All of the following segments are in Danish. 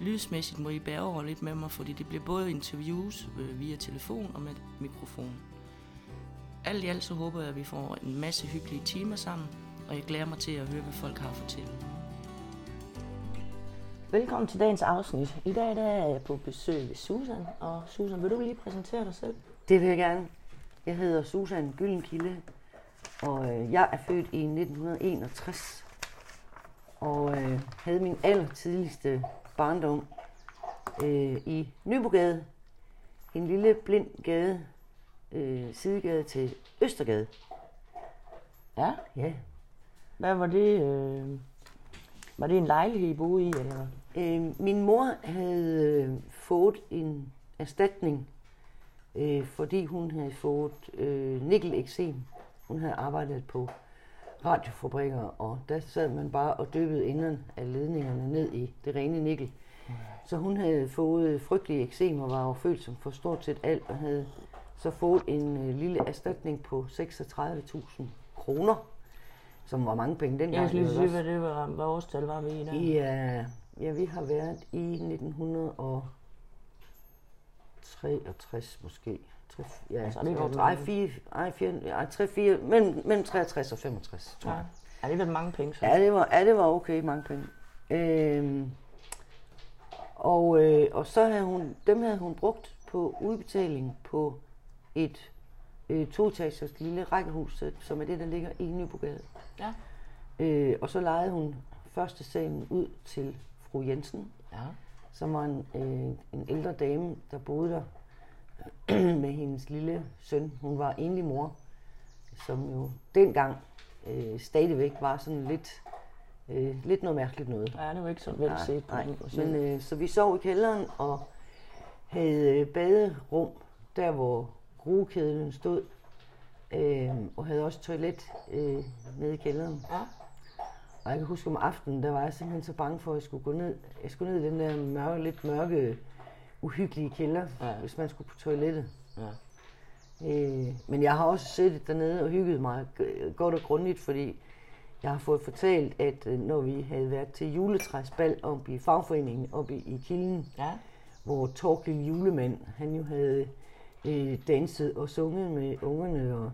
Lydsmæssigt må I bære over lidt med mig, fordi det bliver både interviews øh, via telefon og med mikrofon. Alt i alt så håber jeg, at vi får en masse hyggelige timer sammen, og jeg glæder mig til at høre, hvad folk har at fortælle. Velkommen til dagens afsnit. I dag der er jeg på besøg ved Susan, og Susan, vil du lige præsentere dig selv? Det vil jeg gerne. Jeg hedder Susan Gyllenkilde, og øh, jeg er født i 1961, og øh, havde min allertidligste barndom øh, i Nybogade, en lille blind gade, øh, sidegade til Østergade. Ja. Ja. Hvad var det? Øh... Var det en lejlighed, I boede i, eller Øh, min mor havde øh, fået en erstatning, øh, fordi hun havde fået øh, nikkeleksem. Hun havde arbejdet på radiofabrikker, og der sad man bare og dyppede inderne af ledningerne ned i det rene nikkel. Så hun havde fået frygtelig eksem og var jo følsom for stort set alt, og havde så fået en øh, lille erstatning på 36.000 kroner, som var mange penge dengang. Jeg skal lige sige, hvad det var, hvad årstal var vi i der. Ja, ja, vi har været i 1963 måske. Tre, ja, Altså, det godt nej, nok. fire, nej, fire, ja, tre, fire, mellem, mellem 63 og 65, tror Ja. jeg. Ja, det vel mange penge, så. Ja, det var, ja, det var okay, mange penge. Øhm, og, øh, og så havde hun, dem havde hun brugt på udbetaling på et øh, toetagers lille rækkehus, øh, som er det, der ligger i Nybogade. Ja. Øh, og så lejede hun første salen ud til fru Jensen, Ja. som var en, øh, en ældre dame, der boede der med hendes lille søn. Hun var enlig mor, som jo dengang øh, stadigvæk var sådan lidt, øh, lidt noget mærkeligt noget. ja, det var ikke så vel set på nej. Men, øh, så vi sov i kælderen og havde øh, baderum, der hvor gruekæden stod, øh, og havde også toilet øh, nede i kælderen. Ja. Og jeg kan huske om aftenen, der var jeg simpelthen så bange for, at jeg skulle gå ned, jeg skulle ned i den der mørke, lidt mørke, uhyggelige kælder, Ja. hvis man skulle på toilettet. Ja. Øh, men jeg har også siddet dernede og hygget mig godt og grundigt, fordi jeg har fået fortalt, at øh, når vi havde været til juletræsbal oppe i fagforeningen oppe i, i Kilden, Ja. hvor Torkild Julemand, han jo havde øh, danset og sunget med ungerne, og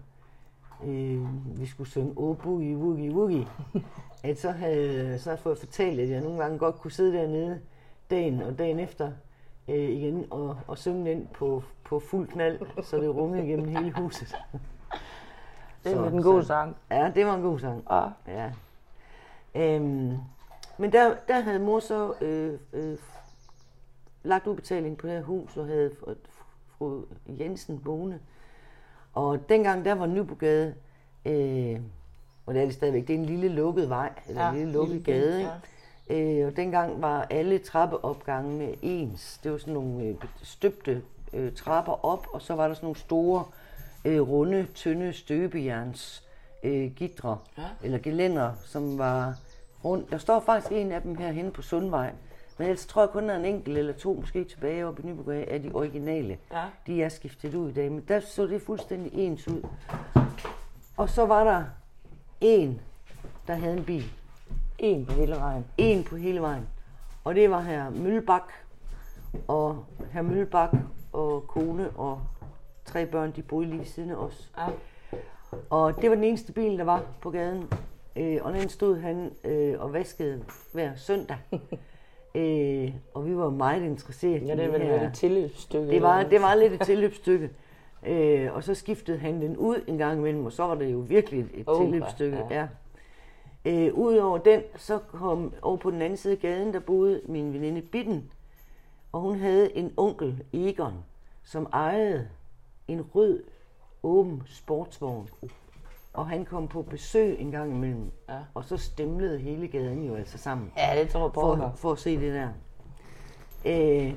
øh, vi skulle synge Oh Boogie Woogie Woogie, at så havde, så havde jeg fået fortalt, at jeg nogle gange godt kunne sidde dernede dagen og dagen efter øh, igen og, og synge den på, på fuld knald, så det rungede igennem hele huset. Det lidt en god sang. Ja, det var en god sang. Ja. Ja. Øhm, men der, der havde mor så øh, øh, lagt udbetaling på det her hus, og havde fru Jensen boende. Og dengang der var Nybogade, øh, og det er det stadigvæk, det er en lille lukket vej, eller Ja, en lille lukket lille gade, ikke? Øh, og dengang var alle trappeopgangene ens. Det var sådan nogle øh, støbte øh, trapper op, og så var der sådan nogle store, øh, runde, tynde støbejerns øh, gitre, Ja. eller gelænder, som var rundt. Der står faktisk en af dem herhenne på Sundvej, men ellers tror jeg kun, der er en enkelt eller to måske tilbage oppe i Nybogade af de originale. Ja. De er skiftet ud i dag, men der så det fuldstændig ens ud. Og så var der en, der havde en bil. En på hele vejen. En på hele vejen. Og det var her Møllebak. Og her Møllebak og kone og tre børn, de boede lige siden af os. Ja. Og det var den eneste bil, der var på gaden. Øh, og den stod han øh, og vaskede hver søndag. øh, og vi var meget interesserede Ja, det er vel her. et tilløbsstykke. Det var, det var lidt et tilløbsstykke. Øh, og så skiftede han den ud en gang imellem, og så var det jo virkelig et, et Uha, tilløbsstykke. ja. Ja. Øh, Udover den, så kom over på den anden side af gaden, der boede min veninde Bitten. Og hun havde en onkel, Egon, som ejede en rød, åben sportsvogn. Og han kom på besøg en gang imellem. Ja. Og så stemlede hele gaden jo altså sammen Ja, det tror jeg på. for, for at se det der. Øh,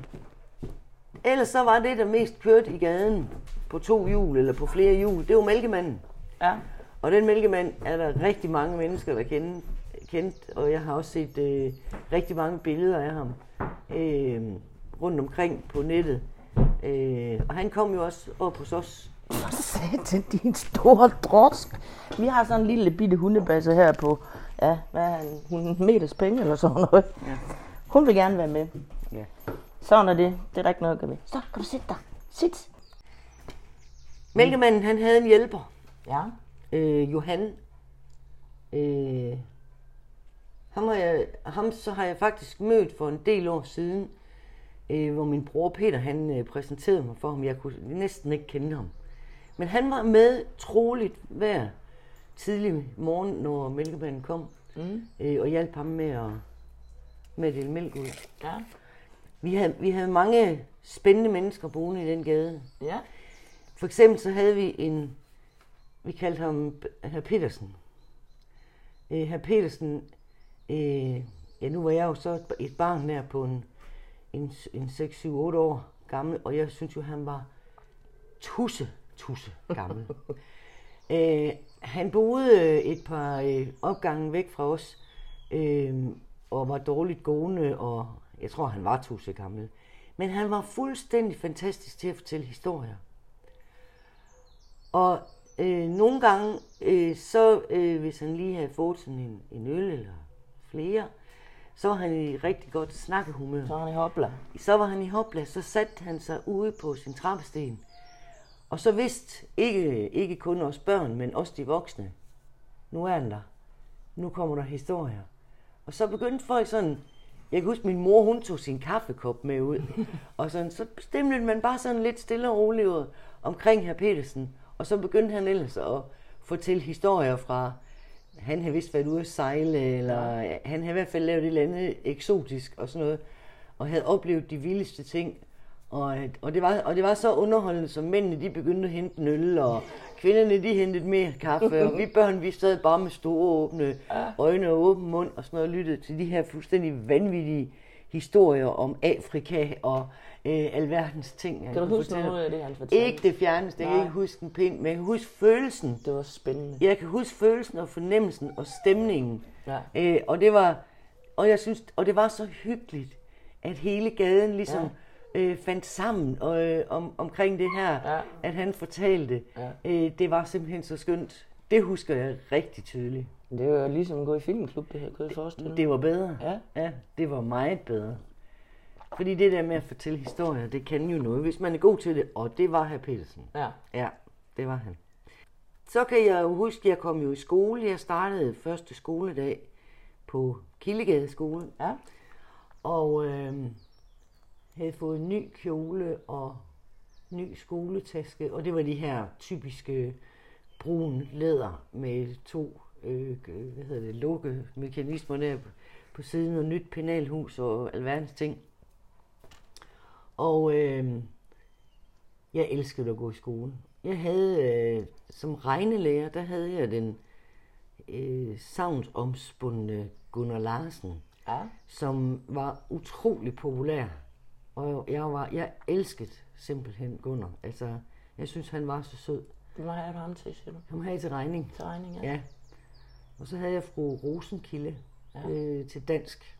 ellers så var det, der mest kørte i gaden, på to hjul eller på flere hjul, det var mælkemanden. Ja. Og den mælkemand er der rigtig mange mennesker, der kender, kendt, og jeg har også set øh, rigtig mange billeder af ham øh, rundt omkring på nettet. Øh, og han kom jo også op hos os. For satan, din store drosk. Vi har sådan en lille bitte hundebasse her på, ja, hvad er han, en meters penge eller sådan noget. Ja. Hun vil gerne være med. Ja. Sådan er det. Det er der ikke noget at gøre ved. Så kan du sætte dig. Sit. Mælkemanden, han havde en hjælper, Ja. Øh, Johan. Øh, ham, har jeg, ham så har jeg faktisk mødt for en del år siden, øh, hvor min bror Peter han øh, præsenterede mig for ham. Jeg kunne næsten ikke kende ham. Men han var med troligt hver tidlig morgen, når mælkemanden kom, Mm. øh, og hjalp ham med at, med at dele mælk ud. Ja. Vi havde, vi havde mange spændende mennesker boende i den gade. Ja. For eksempel så havde vi en, vi kaldte ham herr Petersen. Øh, herr Petersen, øh, ja nu var jeg jo så et barn der på en, en, en 6-7-8 år gammel, og jeg synes jo, han var tusse, tusse gammel. øh, han boede øh, et par øh, opgange væk fra os, øh, og var dårligt gående, og jeg tror, han var tusse gammel. Men han var fuldstændig fantastisk til at fortælle historier. Og øh, nogle gange, øh, så øh, hvis han lige havde fået sådan en, en øl eller flere, så var han i rigtig godt snakkehumør. Så er han i hopla. Så var han i hopla, så satte han sig ude på sin trappesten. Og så vidste ikke, ikke kun os børn, men også de voksne, nu er han der. Nu kommer der historier. Og så begyndte folk sådan, jeg kan huske, min mor, hun tog sin kaffekop med ud. og sådan, så bestemte man bare sådan lidt stille og roligt omkring herr Petersen. Og så begyndte han ellers at fortælle historier fra, han havde vist været ude at sejle, eller han havde i hvert fald lavet et eller andet eksotisk og sådan noget, og havde oplevet de vildeste ting. Og, og, det var, og det var så underholdende, som mændene de begyndte at hente en øl, og kvinderne de hentede mere kaffe, og vi børn vi sad bare med store åbne øjne og åben mund og sådan noget, og lyttede til de her fuldstændig vanvittige historier om Afrika og øh, alverdens ting. han Kan du huske fortælle. noget af det, han fortalte? Ikke det fjerneste, jeg kan Nej. ikke huske en pind, men jeg kan huske følelsen. Det var spændende. Jeg kan huske følelsen og fornemmelsen og stemningen. Ja. Øh, og det var, og jeg synes, og det var så hyggeligt, at hele gaden ligesom ja. øh, fandt sammen og, øh, om, omkring det her, Ja. at han fortalte. Ja. Øh, det var simpelthen så skønt. Det husker jeg rigtig tydeligt. Det var ligesom at gå i filmklub, det her, kunne jeg forestille mig. Det var bedre. Ja. ja, det var meget bedre. Fordi det der med at fortælle historier, det kan jo noget, hvis man er god til det, og det var herr Petersen. Ja. Ja, det var han. Så kan jeg jo huske, at jeg kom jo i skole. Jeg startede første skoledag på Kildegade skole. Ja. Og øh, havde fået en ny kjole og ny skoletaske. Og det var de her typiske brun læder med to øh, hvad hedder det, lukkemekanismer der på- på siden og nyt penalhus og alverdens ting. Og øh, jeg elskede at gå i skole. Jeg havde, øh, som regnelærer, der havde jeg den øh, savnsomspundne Gunnar Larsen, Ja. som var utrolig populær. Og jeg, var, jeg elskede simpelthen Gunnar. Altså, jeg synes, han var så sød. Hvad har du ham til, siger du? Han havde til regning. Til regning, ja. Ja. Og så havde jeg fru Rosenkilde ja. øh, til dansk.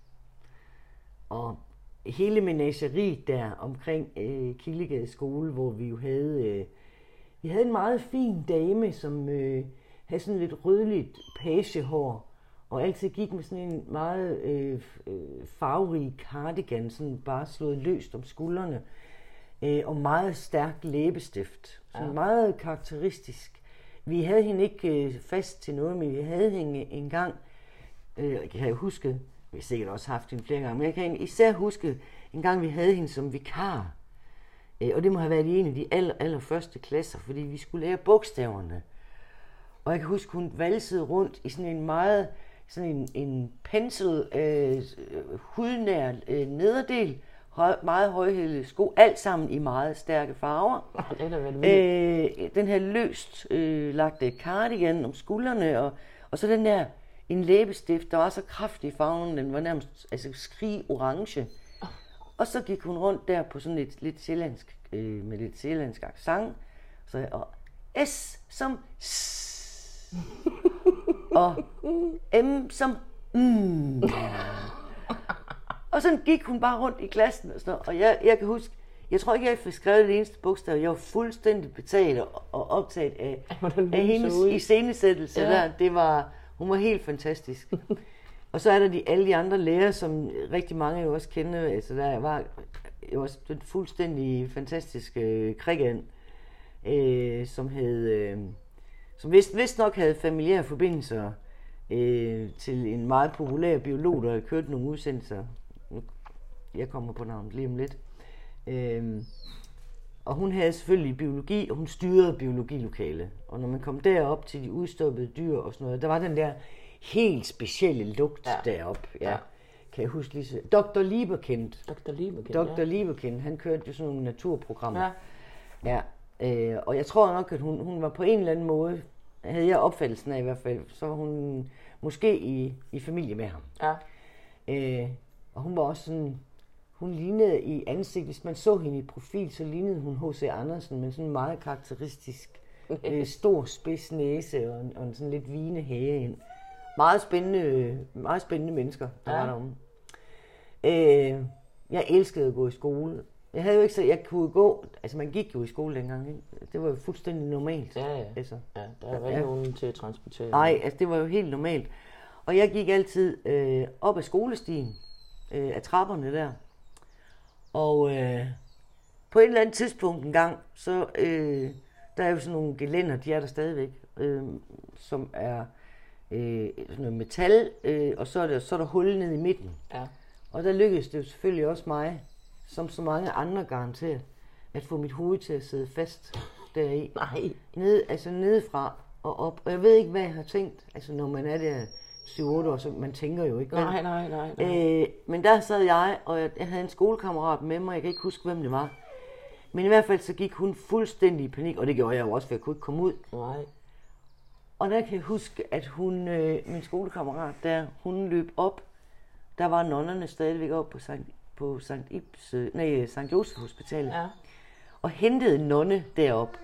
Og hele menageriet der omkring øh, Kildegade skole, hvor vi jo havde, øh, vi havde en meget fin dame, som øh, havde sådan lidt rødligt pagehår, og altid gik med sådan en meget øh, øh, farverig cardigan, sådan bare slået løst om skuldrene, øh, og meget stærk læbestift. Sådan Ja. meget karakteristisk. Vi havde hende ikke øh, fast til noget, men vi havde hende en gang, øh, jeg kan huske, vi har sikkert også haft hende flere gange, men jeg kan især huske en gang, vi havde hende som vikar. Øh, og det må have været i en af de aller, aller første klasser, fordi vi skulle lære bogstaverne. Og jeg kan huske, hun valsede rundt i sådan en meget, sådan en, en pensel, øh, hudnær øh, nederdel, høj, meget højhælede sko, alt sammen i meget stærke farver. Det er. Øh, den her løst øh, lagte cardigan om skuldrene, og, og så den der en læbestift, der var så kraftig i farven, den var nærmest altså, skrig orange. Og så gik hun rundt der på sådan lidt, lidt sjællandsk, øh, med lidt sjællandsk accent. Så og S som S. og M som mm. Og sådan gik hun bare rundt i klassen og sådan noget. Og jeg, jeg kan huske, jeg tror ikke, jeg fik skrevet det eneste bogstav. Jeg var fuldstændig betaget og, optaget af, af hendes så iscenesættelse ja. der. Det var, hun var helt fantastisk. og så er der de, alle de andre lærere, som rigtig mange jo også kender. Altså, der var jo også den fuldstændig fantastiske øh, Krigan, øh, som hed, øh, som vist, vist nok havde familiære forbindelser øh, til en meget populær biolog, der havde kørt nogle udsendelser. Jeg kommer på navnet lige om lidt. Øh, og hun havde selvfølgelig biologi, og hun styrede biologilokale. Og når man kom derop til de udstoppede dyr og sådan noget, der var den der helt specielle lugt Ja. derop. Ja. Ja. Kan jeg huske lige så. Dr. Lieberkind. Dr. Liebekind, Dr. Ja. Lieberkind, han kørte jo sådan nogle naturprogrammer. Ja. Ja, øh, og jeg tror nok, at hun, hun var på en eller anden måde, havde jeg opfattelsen af i hvert fald, så var hun måske i, i familie med ham. Ja. Øh, og hun var også sådan, hun lignede i ansigt, hvis man så hende i profil, så lignede hun H.C. Andersen med sådan en meget karakteristisk øh, stor spids næse og, en- og en sådan lidt vigende hage ind. Meget spændende, meget spændende mennesker, der Ja. var derude. Øh, jeg elskede at gå i skole. Jeg havde jo ikke så, jeg kunne gå, altså man gik jo i skole dengang, ikke? Det var jo fuldstændig normalt. Ja, ja. Altså. ja der er ikke Ja. nogen til at transportere. Nej, altså det var jo helt normalt. Og jeg gik altid øh, op ad skolestien, øh, af trapperne der. Og øh, på et eller andet tidspunkt en gang, så øh, der er jo sådan nogle gelænder, de er der stadigvæk, øh, som er øh, sådan noget metal, øh, og så er, der, så er der hul ned i midten. Ja. Og der lykkedes det jo selvfølgelig også mig, som så mange andre garanteret, at få mit hoved til at sidde fast deri. Nej. Ned, altså nedefra og op. Og jeg ved ikke, hvad jeg har tænkt. Altså, når man er der 7-8 år, så man tænker jo ikke. Nej, nej, nej. nej. Øh, men der sad jeg, og jeg, jeg havde en skolekammerat med mig. Jeg kan ikke huske, hvem det var. Men i hvert fald så gik hun fuldstændig i panik, og det gjorde jeg jo også, for jeg kunne ikke komme ud. nej. Og der kan jeg huske, at hun, øh, min skolekammerat der, hun løb op. Der var nonnerne stadigvæk op på Sankt, på Sankt, Ibs, øh, nej, Sankt Josef Hospital. Ja. og hentede en nonne derop.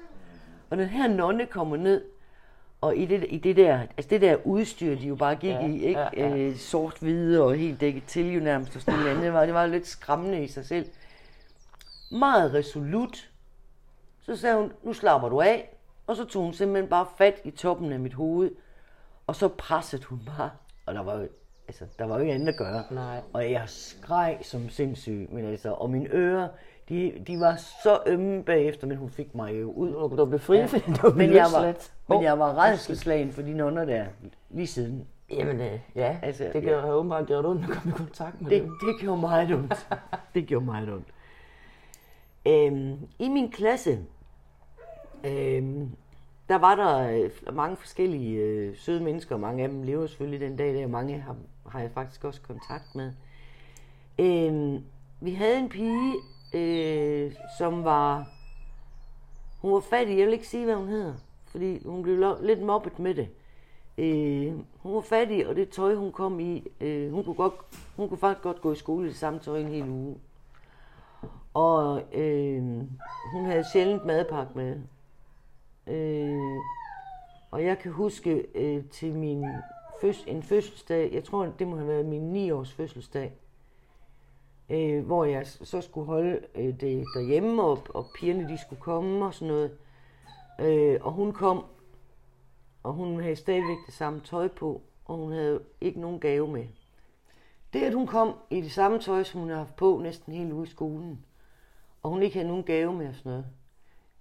Og den her nonne kommer ned, og i det, i det der, altså det der udstyr, de jo bare gik Ja, i, ikke? ja, Ja. Øh, sort-hvide og helt dækket til jo nærmest og sådan noget. Det var, det var lidt skræmmende i sig selv. Meget resolut. Så sagde hun, nu slapper du af. Og så tog hun simpelthen bare fat i toppen af mit hoved. Og så pressede hun bare. Og der var jo, altså, der var jo ikke andet at gøre. Nej. Og jeg skreg som sindssyg. Men altså, og mine ører, de, de var så ømme bagefter, men hun fik mig jo ud. Du, du blev fri, fordi du blev Men jeg var, men jeg var redselslagen for de nonner der lige siden. Jamen, øh, ja. Altså, det kan ja. have åbenbart gjort ondt at komme i kontakt med Det, dem. det gjorde meget ondt. Det gjorde meget ondt. Øhm, I min klasse, øhm, der var der øh, mange forskellige øh, søde mennesker. Mange af dem lever selvfølgelig den dag, der og mange har, har jeg faktisk også kontakt med. Øhm, vi havde en pige, øh, som var... Hun var fattig, jeg vil ikke sige, hvad hun hedder, fordi hun blev lo- lidt mobbet med det. Øh, hun var fattig, og det tøj, hun kom i, øh, hun, kunne godt, hun kunne faktisk godt gå i skole i det samme tøj en hel uge. Og øh, hun havde sjældent madpakke med. Øh, og jeg kan huske øh, til min føds, en fødselsdag, jeg tror, det må have været min 9 års fødselsdag, øh, hvor jeg så skulle holde øh, det derhjemme, og, og pigerne de skulle komme og sådan noget. Øh, og hun kom, og hun havde stadigvæk det samme tøj på, og hun havde ikke nogen gave med. Det, at hun kom i det samme tøj, som hun havde haft på næsten hele ude i skolen, og hun ikke havde nogen gave med og sådan noget,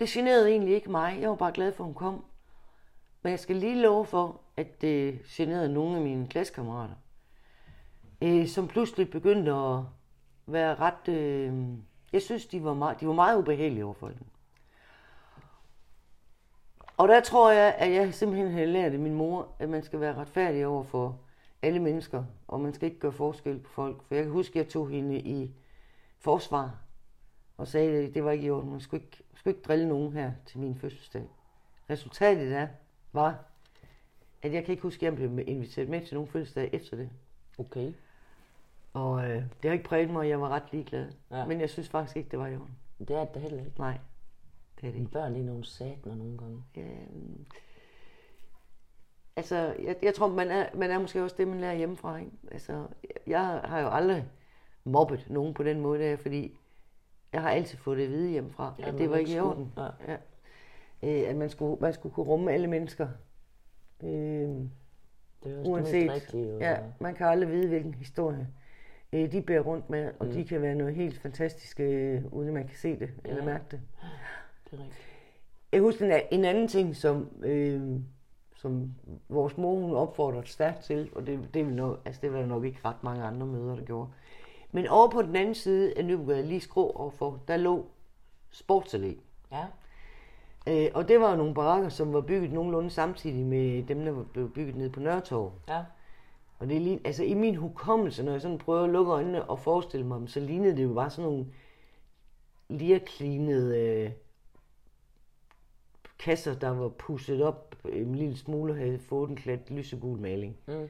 det generede egentlig ikke mig. Jeg var bare glad for, at hun kom. Men jeg skal lige love for, at det generede nogle af mine klassekammerater, øh, som pludselig begyndte at være ret... Øh, jeg synes, de var, meget, de var meget ubehagelige overfor dem. Og der tror jeg, at jeg simpelthen havde lært af min mor, at man skal være retfærdig over for alle mennesker, og man skal ikke gøre forskel på folk. For jeg kan huske, at jeg tog hende i forsvar, og sagde, at det var ikke i orden. Man skulle ikke, man skulle ikke drille nogen her til min fødselsdag. Resultatet er, var, at jeg kan ikke huske, at jeg blev inviteret med til nogen fødselsdag efter det. Okay. Og øh, det har ikke præget mig, jeg var ret ligeglad. Ja. Men jeg synes faktisk ikke, det var i orden. Det er det heller ikke. Nej. Det er det ikke. Børn lige nogle satner nogle gange. Ja, altså, jeg, jeg tror, man er, man er måske også det, man lærer hjemmefra. Ikke? Altså, jeg har jo aldrig mobbet nogen på den måde, der, fordi jeg har altid fået det at vide hjemmefra, Ja, at det var ikke ikke i skulle. orden. Ja. Ja. Øh, at man skulle, man skulle kunne rumme alle mennesker. Øh, Det er også uanset. jo, Ja, man kan aldrig vide, hvilken historie øh, de bærer rundt med, og mm. de kan være noget helt fantastisk, øh, uden at man kan se det eller Ja. mærke det. Det er rigtigt. Jeg husker en, en anden ting, som, øh, som vores mor hun opfordrede stærkt til, og det, det, vil nok, altså det var der nok ikke ret mange andre møder, der gjorde. Men over på den anden side af Nybrogade, lige skrå overfor, der lå sportsalé. Ja. Øh, og det var jo nogle barakker, som var bygget nogenlunde samtidig med dem, der blevet bygget nede på Nørretorv. Ja. Og det er lige, altså i min hukommelse, når jeg sådan prøver at lukke øjnene og forestille mig dem, så lignede det jo bare sådan nogle lirklinede øh, kasser, der var pusset op en lille smule og havde fået en klat lysegul maling. Mm.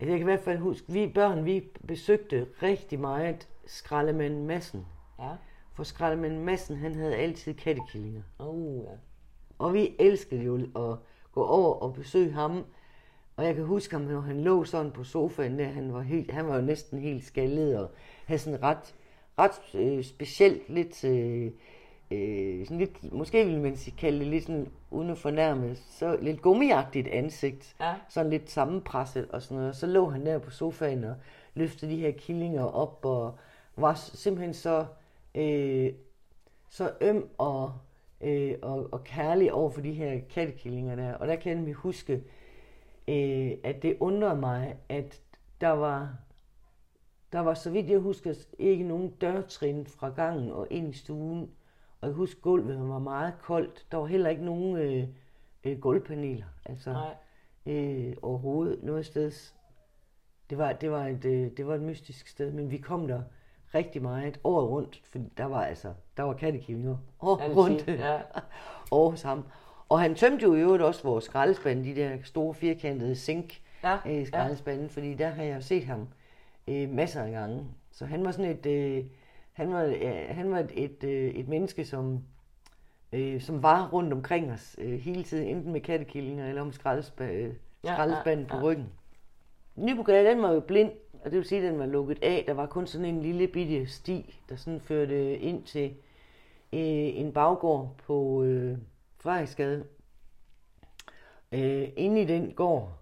Altså, jeg kan i hvert fald huske, vi børn, vi besøgte rigtig meget skraldemand Massen. Ja. For skraldemand Massen, han havde altid kattekillinger. Oh, ja. Og vi elskede jo at gå over og besøge ham. Og jeg kan huske ham, når han lå sådan på sofaen der, han var, helt, han var jo næsten helt skaldet og havde sådan ret, ret øh, specielt lidt, øh, øh, sådan lidt, måske ville man sige, kalde det lidt sådan, uden at fornærme, så lidt gummiagtigt ansigt. Ja. Sådan lidt sammenpresset og sådan noget. Så lå han der på sofaen og løftede de her killinger op og var simpelthen så, øh, så øm og, øh, og, og kærlig over for de her kattekillinger der. Og der kan jeg nemlig huske, øh, at det undrede mig, at der var, der var, så vidt jeg husker, ikke nogen dørtrin fra gangen og ind i stuen. Og jeg husker, gulvet var meget koldt. Der var heller ikke nogen øh, øh, gulvpaneler. Altså, Nej. øh, overhovedet noget sted. Det var, det, var et, øh, det var et mystisk sted, men vi kom der rigtig meget året rundt, for der var altså, der var kattekillinger året rundt ja. over hos ham. Og han tømte jo i øvrigt også vores skraldespande, de der store firkantede zink Ja, øh, skraldespande, fordi der har jeg set ham øh, masser af gange. Så han var sådan et, øh, han var, øh, han var et, et, øh, et menneske, som, øh, som var rundt omkring os øh, hele tiden, enten med kattekillinger eller om skraldespa- øh, Ja, skraldespanden ja, på ja. ryggen. Nybrogade, den var jo blind, og det vil sige, at den var lukket af. Der var kun sådan en lille bitte sti, der sådan førte ind til øh, en baggård på øh, Frederiksgade. Øh, inde i den gård,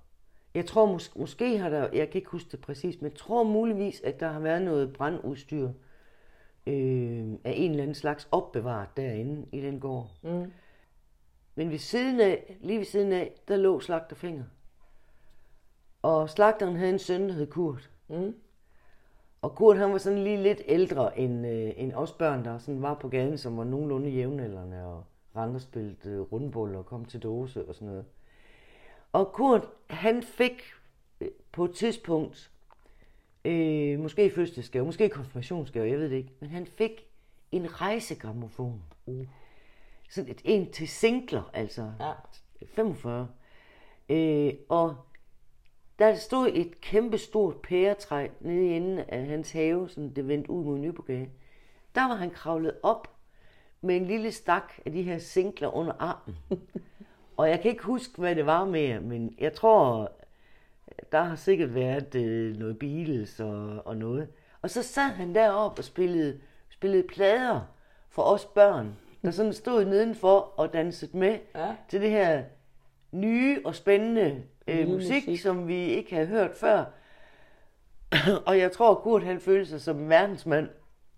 jeg tror mås- måske har der, jeg kan ikke huske det præcis, men jeg tror muligvis, at der har været noget brandudstyr øh, af en eller anden slags opbevaret derinde i den gård. Mm. Men ved siden af, lige ved siden af, der lå slagterfinger. Og slagteren havde en søn, der hed Kurt. Mm. Og Kurt han var sådan lige lidt ældre end, øh, end os børn, der sådan var på gaden, som var nogenlunde jævnaldrende og rendte og spillede øh, rundbold og kom til dåse og sådan noget. Og Kurt, han fik øh, på et tidspunkt, øh, måske fødselsdagsgave, måske konfirmationsgave, jeg ved det ikke, men han fik en rejsegrammofon. Uh. Sådan et, en til singler, altså. Ja. 45. Øh, og der stod et kæmpe stort pæretræ nede i enden af hans have, som det vendte ud mod Nyborgade. Der var han kravlet op med en lille stak af de her singler under armen. og jeg kan ikke huske, hvad det var med, men jeg tror, der har sikkert været øh, noget Beatles og, og noget. Og så sad han deroppe og spillede, spillede plader for os børn, der sådan stod nedenfor og dansede med Ja. til det her nye og spændende øh, musik, musik. som vi ikke havde hørt før. og jeg tror, Kurt han følte sig som en verdensmand,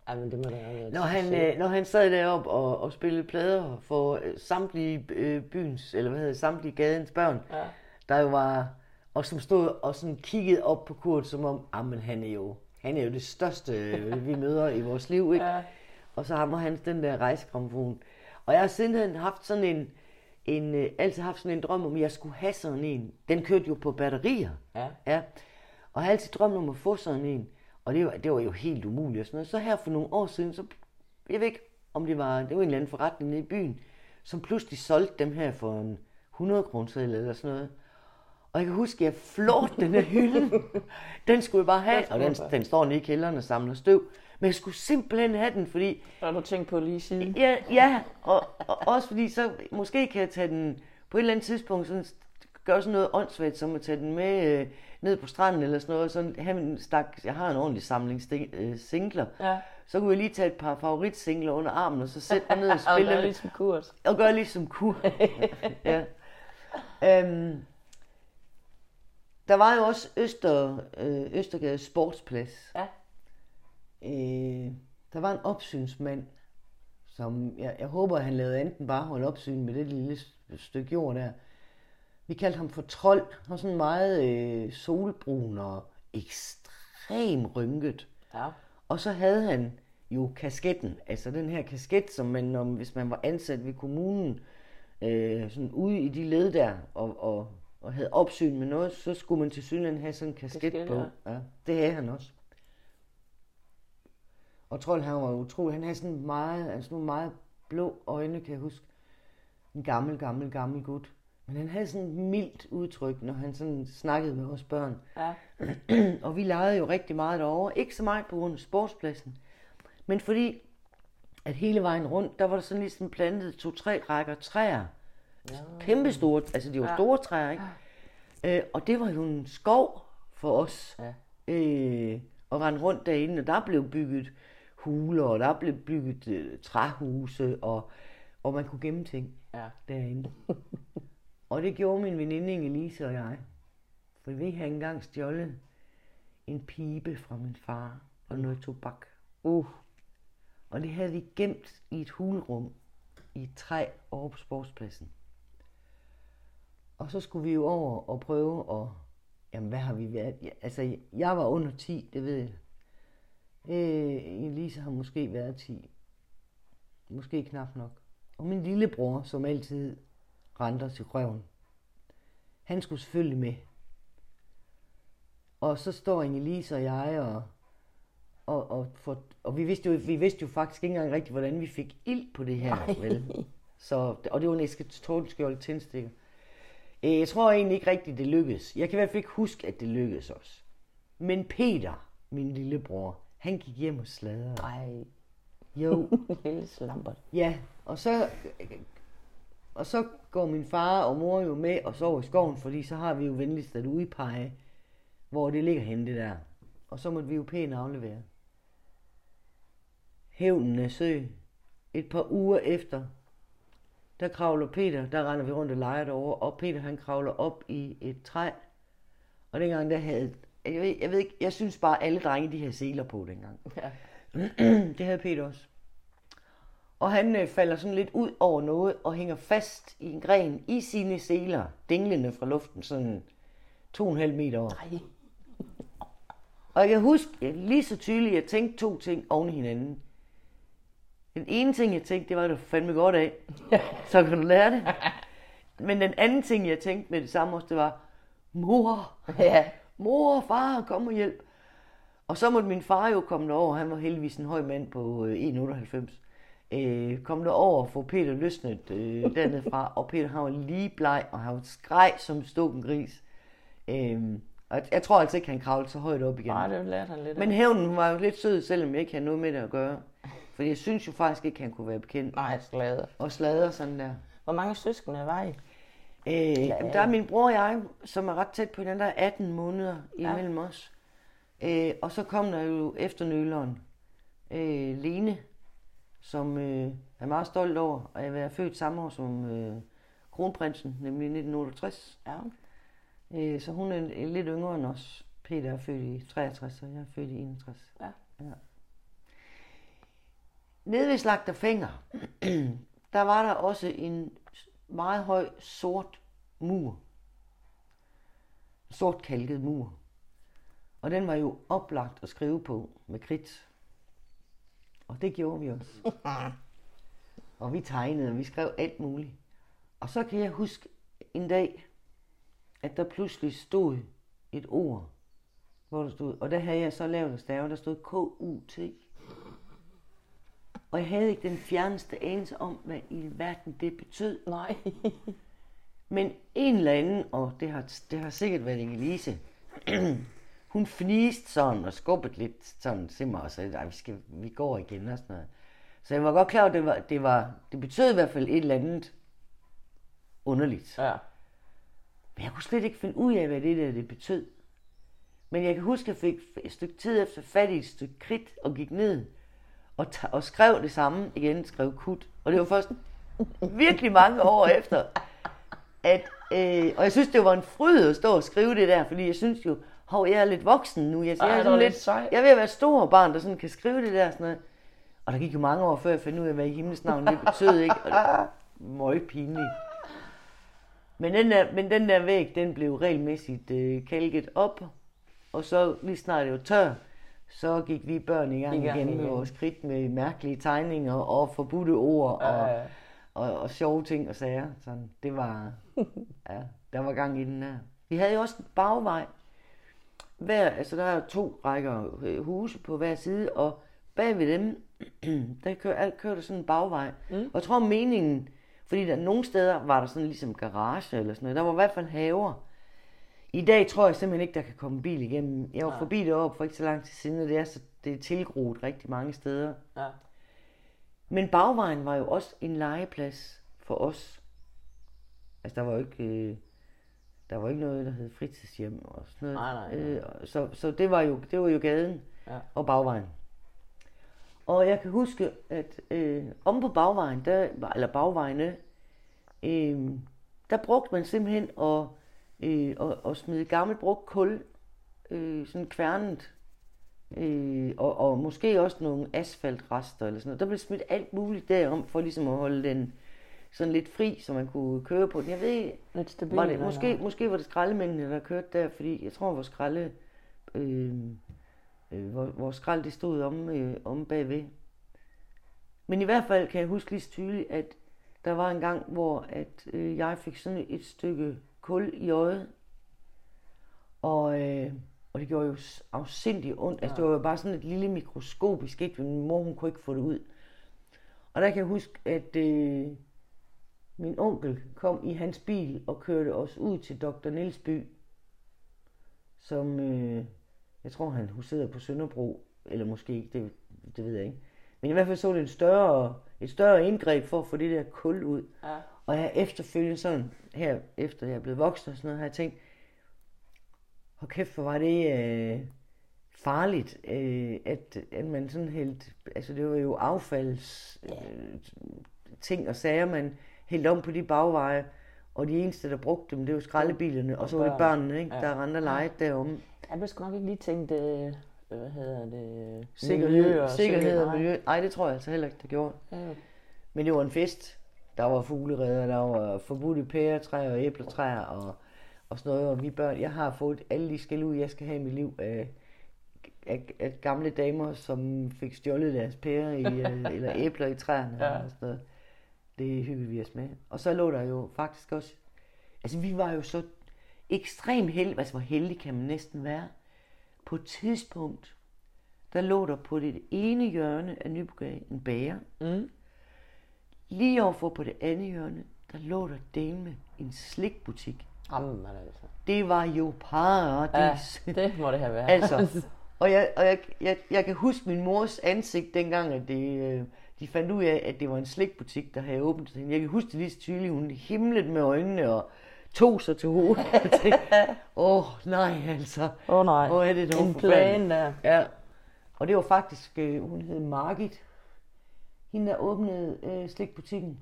Ej, men det må da været når han, øh, når han sad deroppe og, og spillede plader for øh, samtlige øh, byens, eller hvad hedder det, samtlige gadens børn, Ja. der jo var, og som stod og sådan kiggede op på Kurt, som om, men han er jo, han er jo det største, øh, vi møder i vores liv, ikke? Ja. Og så har han den der rejsegrammofon. Og jeg har sidenhen haft sådan en, en øh, altid haft sådan en drøm om, at jeg skulle have sådan en. Den kørte jo på batterier. Ja. Ja. Og jeg har altid drømt om at få sådan en. Og det var, det var jo helt umuligt og sådan noget. Så her for nogle år siden, så jeg ved ikke, om det var, det var en eller anden forretning nede i byen, som pludselig solgte dem her for en 100 kroner eller sådan noget. Og jeg kan huske, at jeg flot den her hylde. Den skulle jeg bare have, og den, den står nede i kælderen og samler støv. Men jeg skulle simpelthen have den, fordi Har du tænkt på lige siden? Ja, ja og, og også fordi så måske kan jeg tage den på et eller andet tidspunkt sådan, gøre sådan noget åndssvagt, som at tage den med øh, ned på stranden eller sådan noget, sådan have en stak, jeg har en ordentlig samling sting, øh, singler, Ja. så kunne jeg lige tage et par favoritsingler under armen, og så sætte mig ned og Og spille gøre lidt, ligesom kurs. og gøre ligesom kur. ja. Øhm, der var jo også Øster, øh, Østergade Sportsplads. Ja. Øh, der var en opsynsmand, som jeg, jeg håber, han lavede enten bare holde opsyn med det lille stykke jord der. Vi kaldte ham for trold. Han var sådan meget øh, solbrun og ekstrem rynket. Ja. Og så havde han jo kasketten, altså den her kasket, som man, om, hvis man var ansat ved kommunen, øh, sådan ude i de led der, og, og, og havde opsyn med noget, så skulle man til synligheden have sådan en kasket, Kasket, på. Ja, det havde han også. Og Trold, han var utrolig, han havde sådan meget, altså nogle meget blå øjne, kan jeg huske. En gammel, gammel, gammel gut. Men han havde sådan et mildt udtryk, når han sådan snakkede med os børn. Ja. og vi legede jo rigtig meget derovre. Ikke så meget på grund af sportspladsen, men fordi, at hele vejen rundt, der var der sådan ligesom plantet to-tre rækker træer. Ja. Kæmpe store, altså de var Ja. store træer, ikke? Øh, og det var jo en skov for os. Ja. Øh, og rende rundt derinde, og der blev bygget huler, og der blev bygget øh, træhuse, og, og man kunne gemme ting Ja. derinde. og det gjorde min veninde Inge og jeg. For vi havde engang stjålet en pibe fra min far og noget tobak. Uh. Og det havde vi gemt i et hulrum i et træ over på sportspladsen. Og så skulle vi jo over og prøve at... Jamen, hvad har vi været? Ja, altså, jeg var under 10, det ved jeg. Øh, Elise har måske været 10. Måske knap nok. Og min lillebror, som altid renter til røven, han skulle selvfølgelig med. Og så står Inge-Lise og jeg og, og, og, for, og vi, vidste jo, vi vidste jo faktisk ikke engang rigtigt, hvordan vi fik ild på det her. Vel? Så, og det var en eskatolskjold tændstikker. Øh, Jeg tror egentlig ikke rigtigt, det lykkedes. Jeg kan i hvert fald ikke huske, at det lykkedes os. Men Peter, min lillebror, han gik hjem og sladrede. Ej, Jo, lille slampert. ja. Og så, og så går min far og mor jo med og sover i skoven, fordi så har vi jo venligst at udpege, hvor det ligger henne det der. Og så måtte vi jo pænt aflevere. Hævnen er sø. Et par uger efter, der kravler Peter, der render vi rundt og leger derovre, og Peter han kravler op i et træ. Og dengang der havde, jeg ved, jeg ved ikke, jeg synes bare alle drenge de havde seler på dengang. Ja. det havde Peter også. Og han øh, falder sådan lidt ud over noget og hænger fast i en gren i sine seler, dinglende fra luften, sådan to og en halv meter over. Ej. Og jeg kan huske jeg, lige så tydeligt, at jeg tænkte to ting oven i hinanden. Den ene ting, jeg tænkte, det var, at du fandme godt af. Så kan du lære det. Men den anden ting, jeg tænkte med det samme også, det var, mor, Ja. mor, far, kom og hjælp. Og så måtte min far jo komme derover, han var heldigvis en høj mand på øh, 1,98. Øh, kom derover og få Peter løsnet øh, dernede fra, og Peter han var lige bleg, og han var skreg som stukken gris. Øh, og jeg- tror altså ikke, han kravlede så højt op igen. Nej, det lærte han lidt Men hævnen var jo lidt sød, selvom jeg ikke havde noget med det at gøre. For jeg synes jo faktisk ikke, han kunne være bekendt. Nej, slader. Og sladre sådan der. Hvor mange søskende var I? Øh, jamen, der er min bror og jeg, som er ret tæt på hinanden. Der er 18 måneder imellem os. Øh, og så kom der jo efternøleren, øh, Lene, som øh, er meget stolt over at være født samme år som øh, kronprinsen, nemlig 1968. Ja. Øh, så hun er lidt yngre end os. Peter er født i 63, og jeg er født i 61. Ja. ja. Nede ved Slagterfænger, der var der også en meget høj sort mur. Sort kalket mur. Og den var jo oplagt at skrive på med kridt. Og det gjorde vi også. og vi tegnede, og vi skrev alt muligt. Og så kan jeg huske en dag, at der pludselig stod et ord, hvor der stod, og der havde jeg så lavet en stave, der stod K-U-T. Og jeg havde ikke den fjerneste anelse om, hvad i verden det betød. Nej. Men en eller anden, og det har, det har sikkert været Inge-Lise, hun fniste sådan og skubbede lidt sådan til mig og sagde, vi, skal, vi går igen og sådan noget. Så jeg var godt klar over, det, var, det, var, det betød i hvert fald et eller andet underligt. Ja. Men jeg kunne slet ikke finde ud af, hvad det der det betød. Men jeg kan huske, at jeg fik et stykke tid efter fat i et stykke kridt og gik ned og, ta- og skrev det samme igen, skrev kut. Og det var først virkelig mange år efter, at, øh, og jeg synes, det var en fryd at stå og skrive det der, fordi jeg synes jo, hov, jeg er lidt voksen nu. Jeg, Ej, jeg, er sådan lidt, sej. jeg er ved at være stor barn, der sådan kan skrive det der. Sådan noget. Og der gik jo mange år, før jeg fandt ud af, hvad i himlens navn det betød, ikke? Og det var meget pinligt. Men den der, men den der væg, den blev regelmæssigt øh, kalket op, og så lige snart det var tør, så gik vi børn i gang I gang igen med igen. vores skridt med mærkelige tegninger og forbudte ord og, Ja, ja. og, og sjove ting og sager. Sådan, det var, ja, der var gang i den der. Vi havde jo også en bagvej. Hver, altså der er to rækker øh, huse på hver side, og bag ved dem, der kør, alt kørte sådan en bagvej. Mm. Og jeg tror meningen, fordi der nogle steder var der sådan ligesom garage eller sådan noget, der var i hvert fald haver. I dag tror jeg simpelthen ikke, der kan komme bil igennem. Jeg var Nej. forbi deroppe for ikke så lang tid siden, og det er, så, det er tilgroet rigtig mange steder. Ja. Men bagvejen var jo også en legeplads for os. Altså, der var jo ikke, øh, der var ikke noget, der hed fritidshjem og sådan noget. Nej, nej, nej. Øh, så så det, var jo, det var jo gaden Ja. og bagvejen. Og jeg kan huske, at øh, om på bagvejen, der, eller bagvejene, øh, der brugte man simpelthen at, øh, at, at smide gammelt brugt kul, øh, sådan kværnet, øh, og, og måske også nogle asfaltrester eller sådan noget. Der blev smidt alt muligt derom, for ligesom at holde den sådan lidt fri, så man kunne køre på den. Jeg ved ikke, Lidt stabil. var det, eller måske, måske var det skraldemændene, der kørte der, fordi jeg tror, vores skralde, øh, øh, hvor, vores skrald, det stod om, øh, om bagved. Men i hvert fald kan jeg huske lige tydeligt, at der var en gang, hvor at, øh, jeg fik sådan et stykke kul i øjet, og, øh, og det gjorde jo afsindigt ondt. Altså, det var jo bare sådan et lille mikroskopisk, ikke? Min mor, hun kunne ikke få det ud. Og der kan jeg huske, at øh, min onkel kom i hans bil og kørte os ud til Dr. Nielsby, som øh, jeg tror, han huserede på Sønderbro, eller måske ikke, det, det ved jeg ikke. Men i hvert fald så det et større, et større indgreb for at få det der kul ud. Ja. Og jeg efterfølgende sådan, her efter jeg er blevet voksen og sådan noget, har jeg tænkt, hvor kæft, hvor var det øh, farligt, øh, at, at man sådan helt, altså det var jo affalds øh, ting og sager, man hældte om på de bagveje, og de eneste, der brugte dem, det var skraldebilerne, og så var det børn. børnene, ikke, Ja. der rendte og legede derom. Jeg vil sgu nok ikke lige tænkt, øh, hvad hedder det? Sikkerhed, miljø og sikkerhed og nej. miljø. Nej, det tror jeg altså heller ikke, det gjorde. Ja, Men det var en fest. Der var fuglereder, der var forbudte pæretræer og æbletræer og, og sådan noget. Og vi børn, jeg har fået alle de skæld ud, jeg skal have i mit liv af, af, af gamle damer, som fik stjålet deres pærer i, øh, eller æbler i træerne Ja. ja. og sådan noget. Det hyggede vi os med. Og så lå der jo faktisk også... Altså, vi var jo så ekstremt heldige. Altså, hvor heldige kan man næsten være. På et tidspunkt, der lå der på det ene hjørne af Nybrogade en bager. Mm. Lige overfor på det andet hjørne, der lå der del med en slikbutik. Jamen altså. Det var jo Ja, paradis. det må det have været. altså, og jeg, og jeg, jeg, jeg kan huske min mors ansigt dengang, at det, øh, de fandt ud af, at det var en slikbutik, der havde åbent. Så Jeg kan huske det lige så tydeligt. Hun himlede med øjnene og tog sig til hovedet. Åh, oh, nej altså. Åh oh, nej. Hvor er det dog en plan der. Ja. Og det var faktisk, øh, hun hed Margit. Hende, der åbnede øh, slikbutikken.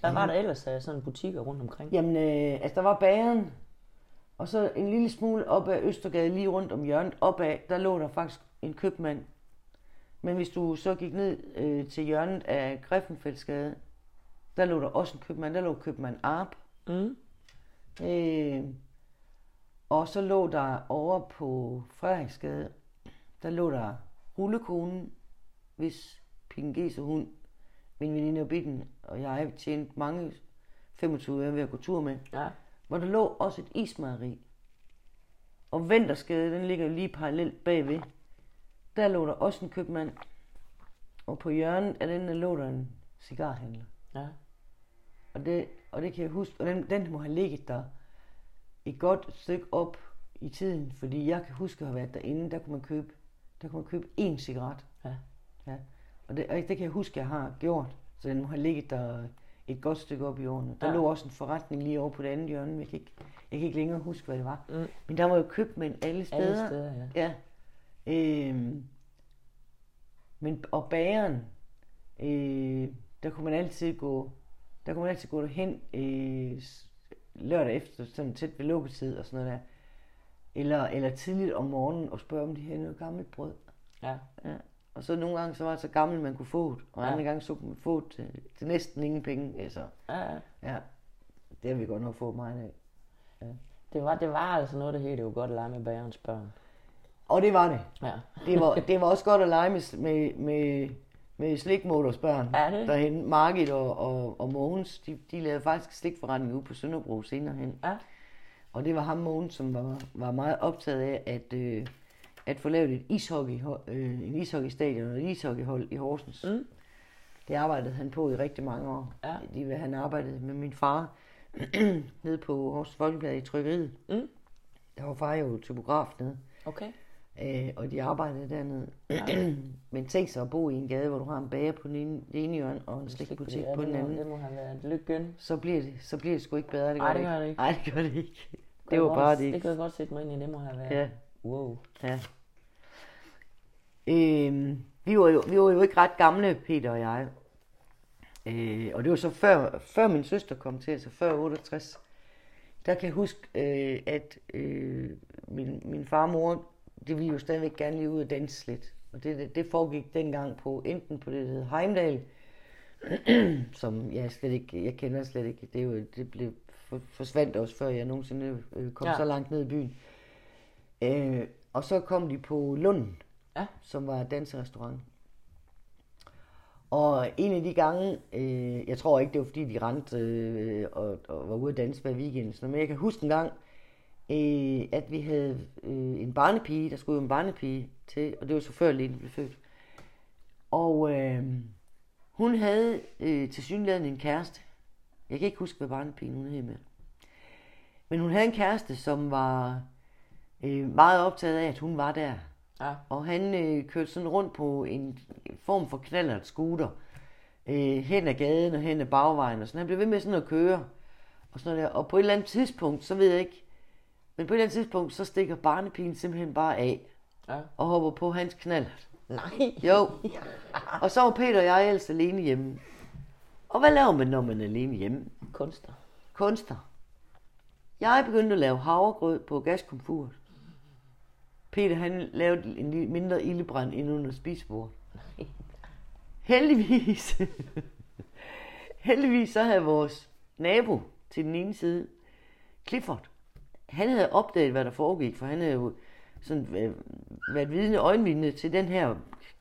Hvad var der ellers af sådan butikker rundt omkring? Jamen, øh, altså der var bageren, og så en lille smule op ad Østergade, lige rundt om hjørnet, opad, der lå der faktisk en købmand. Men hvis du så gik ned øh, til hjørnet af Griffenfeldsgade, der lå der også en købmand, der lå købmand Arp. Mm. Øh, og så lå der over på Frederiksgade, der lå der rullekonen, hvis Pingese hund, min veninde og Bitten og jeg tjente mange 25 øre ved at gå tur med Ja. hvor der lå også et ismejeri. Og Ventersgade, den ligger lige parallelt bagved. Der lå der også en købmand. Og på hjørnet af den der lå der en cigarhandler. Ja. og det, og det kan jeg huske, og den, den må have ligget der et godt stykke op i tiden, fordi jeg kan huske at have været derinde, der kunne man købe, der kunne man købe én cigaret. Ja. ja. Og, det, og det kan jeg huske, jeg har gjort, så den må have ligget der et godt stykke op i årene. Der Ja. lå også en forretning lige over på det andet hjørne, men jeg kan ikke, jeg kan ikke længere huske, hvad det var. Mm. Men der var jo købmænd alle steder. Alle steder, ja. Ja. Øhm, men, og bageren, øh, der kunne man altid gå, der kunne man altid gå derhen øh, lørdag efter, sådan tæt ved lukketid og sådan noget der. Eller, eller tidligt om morgenen og spørge, om de havde noget gammelt brød. Ja. Ja. Og så nogle gange, så var det så gammelt, man kunne få det. Og Ja. andre gange, så kunne man få det til, til næsten ingen penge. Altså, Ja, ja. ja. Det har vi godt nok fået meget af. Det var, det var altså noget, der hed, det var godt at lege med bærens børn. Og det var det. Ja. Det var, det var også godt at lege med, med, med, med slikmålers børn. Ja, det. Derhen. Margit og, og, og Mogens, de, de lavede faktisk slikforretning ude på Sønderbro senere hen. Ja. Og det var ham, Mogens, som var, var meget optaget af at, øh, at få lavet et ishockey, øh, en ishockeystadion og et ishockeyhold i Horsens. Mm. Det arbejdede han på i rigtig mange år. Ja. De, han arbejdede med min far nede på Horsens Folkeblad i trykkeriet. Mm. Der var far jo typograf nede. Okay. Øh, og de arbejdede dernede. Men tænk så at bo i en gade, hvor du har en bager på den ene, det hjørne og en slikbutik på det den anden. Det må have været lykken. Så bliver det, så bliver det sgu ikke bedre. Det Ej, det gør det ikke. Nej, det gør det ikke. Det jeg var godt- bare det Det kan jeg godt sætte mig ind i, det må have været. Ja, Wow. ja. Øhm, vi, var jo, vi var jo ikke ret gamle, Peter og jeg. Øh, og det var så før, før min søster kom til, altså før 68. Der kan jeg huske, øh, at øh, min, min far og mor, det ville jo stadigvæk gerne lige ud og danse lidt. Og det, det, det foregik dengang på, enten på det, der hed Heimdal, som jeg slet ikke, jeg kender slet ikke. Det, er jo, det blev for, forsvandt også, før jeg nogensinde øh, kom Ja. så langt ned i byen. Øh, og så kom de på Lunden, Ja. som var danserestaurant. Og en af de gange, øh, jeg tror ikke, det var fordi, de rendte øh, og, og var ude at danse hver weekend, men jeg kan huske en gang, øh, at vi havde øh, en barnepige, der skulle jo en barnepige til, og det var så før Lene blev født. Og øh, hun havde øh, til synligheden en kæreste. Jeg kan ikke huske, hvad barnepigen hun hed med. Men hun havde en kæreste, som var øh, meget optaget af, at hun var der. Ja. Og han øh, kørte sådan rundt på en form for knallert scooter. Øh, hen ad gaden og hen ad bagvejen og sådan. Han blev ved med sådan at køre. Og, sådan der. og på et eller andet tidspunkt, så ved jeg ikke, men på et eller andet tidspunkt, så stikker barnepigen simpelthen bare af Ja. og hopper på hans knallert. Nej. Jo. Og så var Peter og jeg ellers alene hjemme. Og hvad laver man, når man er alene hjemme? Kunster. Kunster. Jeg begyndte at lave havregrød på gaskomfuret. Peter han lavede en lille- mindre ildebrand ind under spisebordet. Heldigvis. Heldigvis så havde vores nabo til den ene side, Clifford, han havde opdaget, hvad der foregik, for han havde jo sådan øh, været vidne, øjenvidne til den her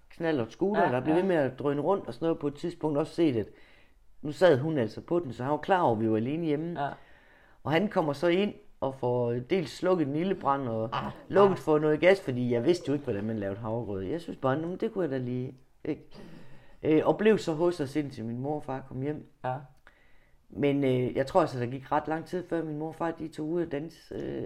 knallert scooter, Ja, der blev ja. ved med at drøne rundt og sådan noget på et tidspunkt også set, at nu sad hun altså på den, så han var klar over, at vi var alene hjemme. Ja. Og han kommer så ind og får dels slukket en lille brand og ah, lukket for noget gas, fordi jeg vidste jo ikke, hvordan man lavede havregrød. Jeg synes bare, "Nå, men det kunne jeg da lige. Ikke? Øh, og blev så hos os indtil min mor og far kom hjem. Ja. Men øh, jeg tror altså, der gik ret lang tid, før min mor og far de tog ud og danse øh,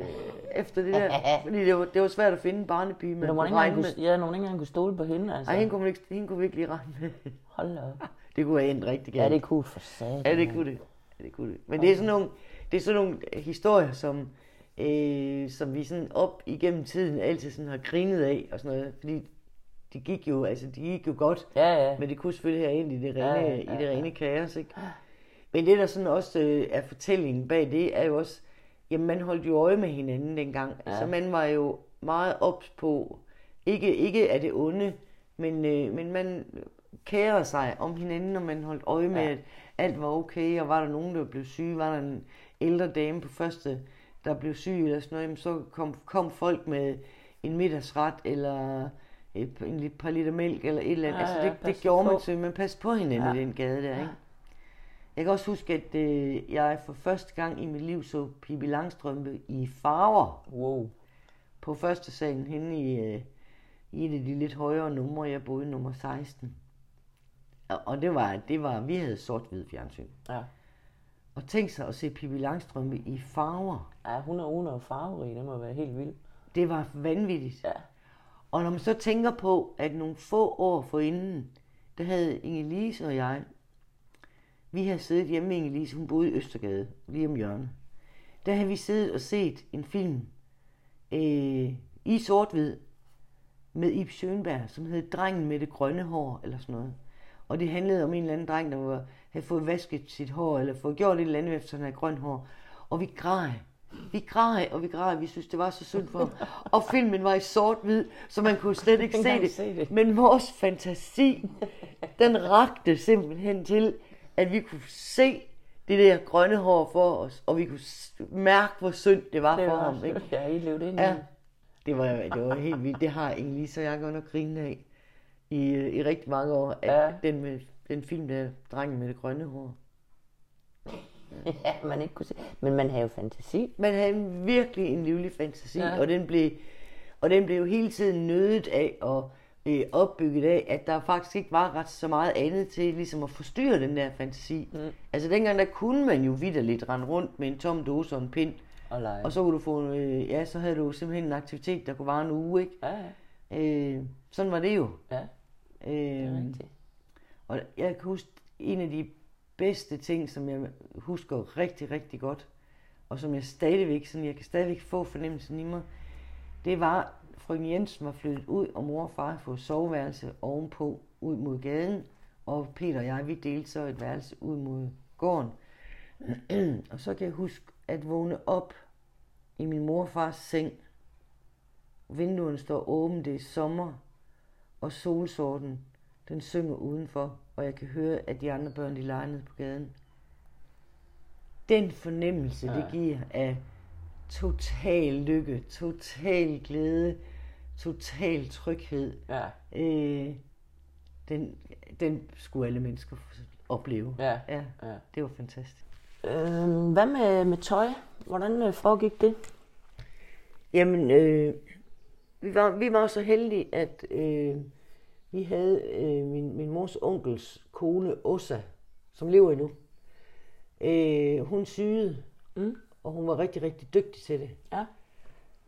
efter det der. fordi det var, det var svært at finde en barnepige, Men man kunne ikke engang regne med. ja, nogen ikke engang kunne stole på hende, altså. Ej, hende kunne, ikke, hende kunne vi ikke lige regne med. Hold op. Det kunne have endt rigtig Ja, galt. det kunne for satan. Ja, det kunne det. Ja, det kunne det. Men det er sådan nogle, det er sådan nogle historier, som, øh, som vi sådan op igennem tiden altid sådan har grinet af og sådan noget. Fordi det gik jo, altså de gik jo godt, Ja, ja. men det kunne selvfølgelig have ind i det rene, Ja, ja, ja, ja, i det ja. rene kaos, ikke? Men det der sådan også øh, er fortællingen bag det, er jo også, jamen man holdt jo øje med hinanden dengang. Ja. Altså man var jo meget ops på, ikke, ikke af det onde, men, øh, men man kærede sig om hinanden, og man holdt øje med, Ja. at alt var okay, og var der nogen, der blev syge, var der en ældre dame på første, der blev syg eller sådan noget, jamen så kom, kom folk med en middagsret, eller et, en lidt par liter mælk, eller et eller andet. Ja, altså ja, det, det pas gjorde man på. til, man passede på hinanden Ja. ja. i den gade der, ikke? Jeg kan også huske, at øh, jeg for første gang i mit liv så Pippi Langstrømpe i farver Wow. på første salen henne i, øh, i et af de lidt højere numre. Jeg boede i nummer 16. Og, og det var, det var, vi havde sort-hvid fjernsyn. Ja. Og tænk sig at se Pippi Langstrømpe i farver. Ja, hun er under farverig, det må være helt vildt. Det var vanvittigt. Ja. Og når man så tænker på, at nogle få år forinden, der havde Inge-Lise og jeg, vi havde siddet hjemme med Inge-Lise, hun boede i Østergade, lige om hjørnet. Der havde vi siddet og set en film øh, i sort-hvid med Ib Schønberg, som hed Drengen med det grønne hår, eller sådan noget. Og det handlede om en eller anden dreng, der var, havde fået vasket sit hår, eller fået gjort et eller andet efter, han havde grønt hår. Og vi græd. Vi græd, og vi græd. Vi synes, det var så synd for ham. Og filmen var i sort-hvid, så man kunne slet ikke se det. se det. Men vores fantasi, den rakte simpelthen til, at vi kunne se det der grønne hår for os, og vi kunne mærke, hvor synd det var Det for var, ham. Ikke? Ja, I levede ind Ja, det var, det var helt vildt. Det har Inge og jeg godt nok grinet af i, øh, i rigtig mange år. At Ja. den, med, den film der, Drengen med det grønne hår. Ja, man ikke kunne se. Men man havde jo fantasi. Man havde virkelig en livlig fantasi, Ja. og, den blev, og den blev jo hele tiden nødet af og øh, opbygget af, at der faktisk ikke var ret så meget andet til ligesom at forstyrre den der fantasi. Mm. Altså dengang, der kunne man jo vidderligt rende rundt med en tom dåse og en pind, Og lege. og så kunne du få, øh, ja, så havde du simpelthen en aktivitet, der kunne vare en uge, ikke? Ja, ja. Øh, sådan var det jo. ja, Øh, det er rigtigt. Og jeg kan huske, en af de bedste ting, som jeg husker rigtig, rigtig godt, og som jeg stadigvæk, sådan jeg kan stadigvæk få fornemmelsen i mig, det var, frøken Jensen var flyttet ud, og mor og far havde fået soveværelse ovenpå, ud mod gaden, og Peter og jeg, vi delte så et værelse ud mod gården. og så kan jeg huske at vågne op i min mor og fars seng. Vinduerne står åbne, det er sommer, og solsorten, den synger udenfor, og jeg kan høre, at de andre børn, de leger nede på gaden. Den fornemmelse, ja. det giver af total lykke, total glæde, total tryghed, Ja, øh, den, den skulle alle mennesker opleve. ja, ja. ja. Det var fantastisk. Øhm, hvad med, med tøj? Hvordan øh, foregik det? Jamen, øh, vi, var, vi var så heldige, at øh, vi havde øh, min, min mors onkels kone, Ossa, som lever endnu. Øh, hun syede, Mm. og hun var rigtig, rigtig dygtig til det. Ja.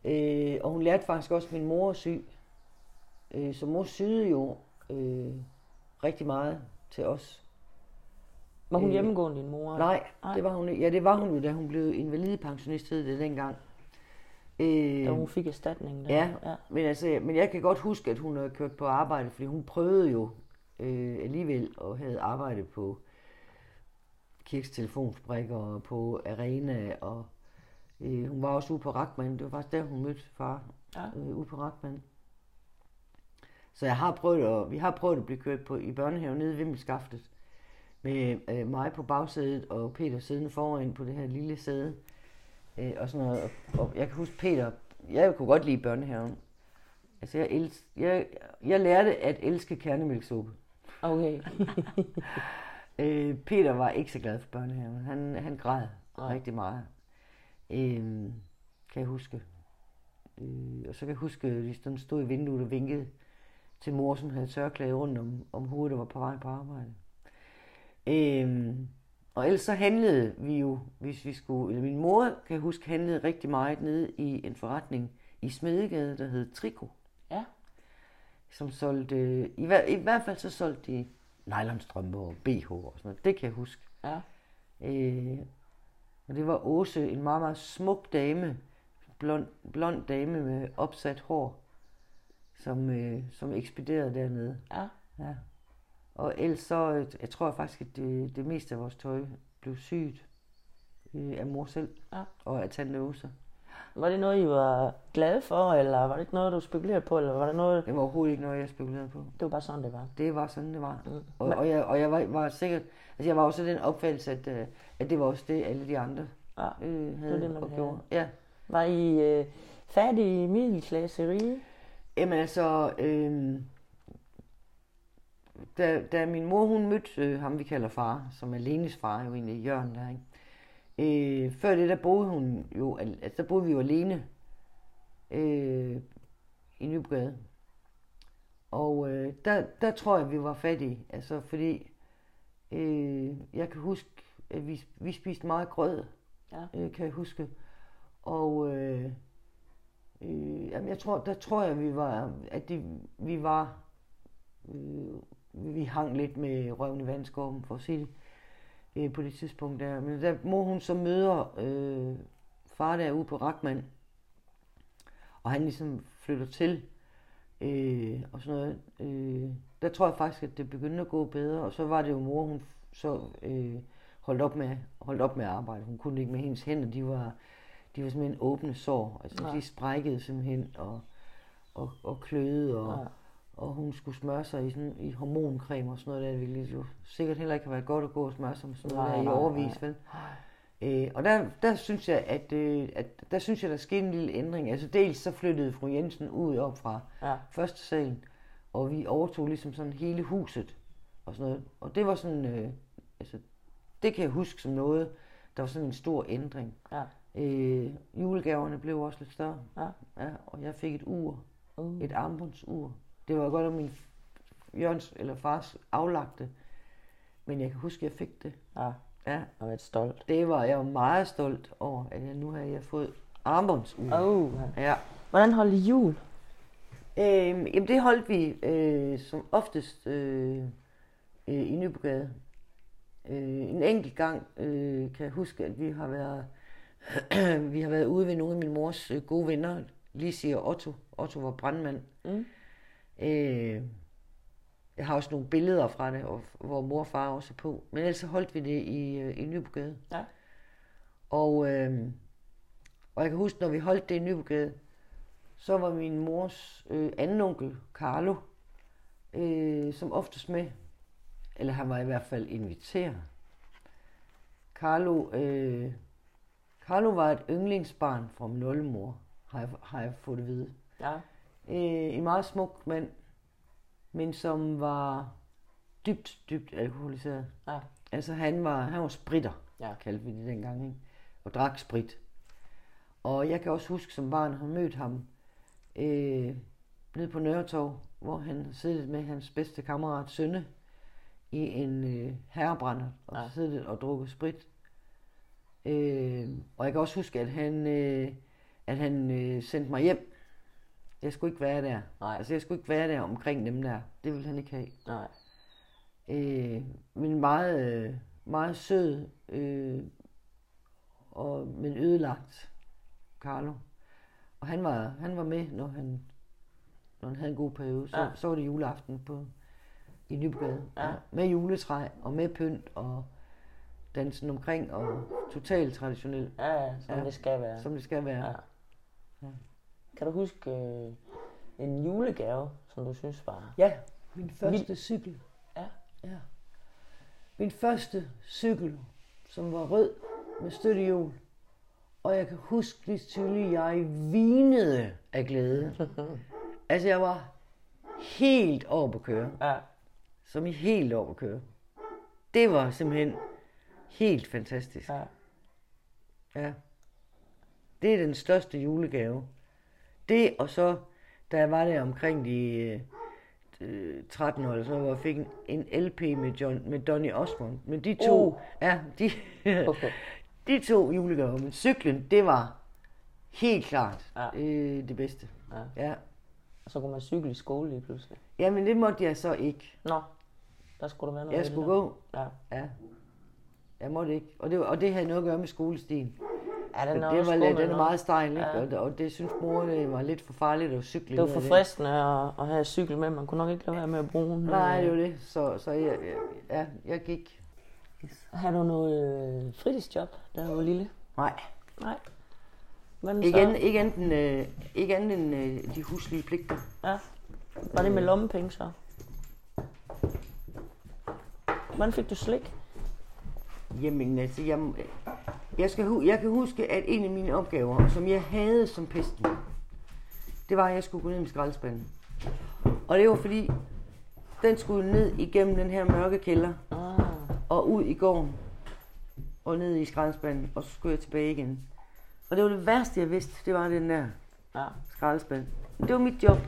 Øh, og hun lærte faktisk også min mor at sy. Øh, så mor syede jo øh, rigtig meget til os. Var hun Øh, hjemmegående, din mor? Nej, Nej. det var hun. Ja, det var hun jo, da hun blev invalidepensionist, hed det dengang. Øh, Da hun fik erstatning? Der. Ja, ja. Men, altså, men jeg kan godt huske, at hun havde kørt på arbejde, fordi hun prøvede jo øh, alligevel og havde arbejdet på Kirks telefonsbrikker og på Arena, og øh, hun var også ude på Rachman. Det var faktisk der, hun mødte far, Ja. øh, ude på Rachman. Så jeg har prøvet at, vi har prøvet at blive kørt på i børnehaven nede i Vimmelskaftet med øh, mig på bagsædet og Peter siddende foran på det her lille sæde. Øh, og sådan noget. Og, og jeg kan huske Peter, jeg kunne godt lide børnehaven. Altså jeg, els, jeg, jeg lærte at elske kernemælksuppe. Okay. Øh, Peter var ikke så glad for børnehaven. Han, han græd Nej. rigtig meget. Øh, kan jeg huske. Øh, og så kan jeg huske, at de sådan stod i vinduet og vinkede til mor, som havde tørklæde rundt om, om hovedet og var på vej på arbejde. Øh, og ellers så handlede vi jo, hvis vi skulle, eller min mor, kan jeg huske, handlede rigtig meget nede i en forretning i Smedegade, der hed Triko. Ja. Som solgte, i, hver, i hvert fald så solgte de nylonstrømper og BH og sådan noget. Det kan jeg huske. Ja. Øh, og det var Åse, en meget, meget smuk dame, blond, blond dame med opsat hår, som, øh, som ekspederede dernede. Ja. Ja. Og ellers så, øh, jeg tror faktisk, at det, det meste af vores tøj blev syet øh, af mor selv Ja. og af tante Åse. Var det noget, I var glade for, eller var det ikke noget, du spekulerede på, eller var det noget, Det var overhovedet ikke noget, jeg spekulerede på. det var bare sådan, det var? Det var sådan, det var. Mm. Og, og jeg, og jeg var, var sikkert, altså jeg var også den opfattelse, at, øh, at det var også det, alle de andre Ja. øh, havde det, man og havde. gjorde. Ja. Var I øh, færdige middelklasse rige? Jamen altså, øh, da, da min mor hun mødte øh, ham, vi kalder far, som er Lenes far, jo egentlig Jørgen der, ikke? Øh, før det, der boede hun jo, al- altså der boede vi jo alene øh, i Nybrogade. Og øh, der, der tror jeg, vi var fattige, altså fordi øh, jeg kan huske, øh, vi, vi spiste meget grød, Ja. øh, kan jeg huske. Og øh, øh, jamen, jeg tror, der tror jeg, vi var, at de, vi var, øh, vi hang lidt med røven i vandskorben, for at sige det, øh, på det tidspunkt der. Men da mor hun så møder øh, far derude på Rakman, og han ligesom flytter til, øh, og sådan noget, øh, der tror jeg faktisk, at det begyndte at gå bedre, og så var det jo mor, hun så øh, holdt, op med, holdt op med at arbejde. Hun kunne ikke med hendes hænder, de var, de var simpelthen åbne sår, altså Ja. de sprækkede simpelthen, og, og, og kløede, og, Ja. Og hun skulle smøre sig i, sådan, i hormoncreme og sådan noget der, hvilket jo sikkert heller ikke har været godt at gå og smøre sig med sådan noget Nej, der i nej, overvis, nej. vel? Øh, og der, der synes jeg, at, øh, at der synes jeg, der skete en lille ændring. Altså dels så flyttede fru Jensen ud op fra Ja. første salen, og vi overtog ligesom sådan hele huset og sådan noget. Og det var sådan, øh, altså det kan jeg huske som noget, der var sådan en stor ændring. Ja. Øh, julegaverne blev også lidt større. Ja. ja. Og jeg fik et ur, Uh. et armbåndsur. Det var godt, at min Jørgens eller fars aflagte, men jeg kan huske, at jeg fik det. Ja. Ja, har været stolt. det var jeg var meget stolt over, at jeg nu har jeg fået armbåndsur. Oh. Ja. Hvordan holdt I jul? Øhm, jamen det holdt vi øh, som oftest øh, øh, i Nybrogade. Øh, en enkelt gang øh, kan jeg huske, at vi har været vi har været ude ved nogle af min mors øh, gode venner, Lise og Otto. Otto var brandmand. Mm. Øh, jeg har også nogle billeder fra det, og, hvor mor og far også er på. Men ellers så holdt vi det i, øh, i Nybrogade. Ja. Og, øh, og jeg kan huske, når vi holdt det i Nybrogade, så var min mors øh, anden onkel, Carlo, øh, som oftest med. Eller han var i hvert fald inviteret. Carlo, øh, Carlo var et yndlingsbarn fra min oldemor, har jeg, har jeg fået at vide. Ja. Øh, en meget smuk mand, men som var dybt, dybt alkoholiseret. Ja. Altså han var, han var spritter, Ja. kaldte vi det dengang, ikke? og drak sprit. Og jeg kan også huske som barn, at han mødte ham øh, nede på Nørretorv, hvor han siddet med hans bedste kammerat Sønne i en øh, herrebrænder og ja. siddet og drukket sprit. Øh, og jeg kan også huske, at han, øh, at han øh, sendte mig hjem. Jeg skulle ikke være der. Nej. Altså, jeg skulle ikke være der omkring dem der. Det ville han ikke have. Nej. Øh, men meget, meget sød, øh, og, men ødelagt, Carlo. Og han var, han var med, når han, når han havde en god periode. Så, Ja. ja. så var det juleaften på, i Nybogade. Ja. Med juletræ og med pynt og dansen omkring og totalt traditionel, Ja, ja, som Ja. det skal være. som det skal være. Ja. Kan du huske øh, en julegave, som du synes var... Ja, min første cykel. Ja. ja. Min første cykel, som var rød med støttehjul. Og jeg kan huske lige tydeligt, jeg vinede af glæde. altså, jeg var helt over på køre. Ja. Som i helt over på køre. Det var simpelthen helt fantastisk. Ja. Ja. Det er den største julegave. Det, og så, da jeg var der omkring de øh, øh, 13 år, eller så, hvor jeg fik en, en LP med, John, med Donny Osmond. Men de to, Uh. ja, de, de to julegaver. Men cyklen, det var helt klart Ja. øh, det bedste. Ja. Ja. Og så kunne man cykle i skole lige pludselig. Jamen, det måtte jeg så ikke. Nå, der skulle der være noget Jeg skulle der. gå. Ja. Ja. Jeg måtte ikke. Og det, og det havde noget at gøre med skolestien. Ja, den er, det var lidt, den er meget stejl? Ja. Og, og, det synes mor det var lidt for farligt at cykle. Det var for fristende at, at have cykel med. Man kunne nok ikke lade være med at bruge den. Nej, det var det. Så, så jeg, ja, jeg gik. Har du noget øh, fritidsjob, da du var lille? Nej. Nej. Hvordan Ikke, så? andet, ikke, enten, øh, ikke andet end øh, de huslige pligter. Ja. Var det med lommepenge så? Hvordan fik du slik? Jamen, altså, jeg, jeg, skal, jeg kan huske, at en af mine opgaver, som jeg havde som pesten, det var, at jeg skulle gå ned med skraldespanden. Og det var fordi, den skulle ned igennem den her mørke kælder, Ah, og ud i gården, og ned i skraldespanden, og så skulle jeg tilbage igen. Og det var det værste, jeg vidste, det var den der ja. skraldespand. Det var mit job.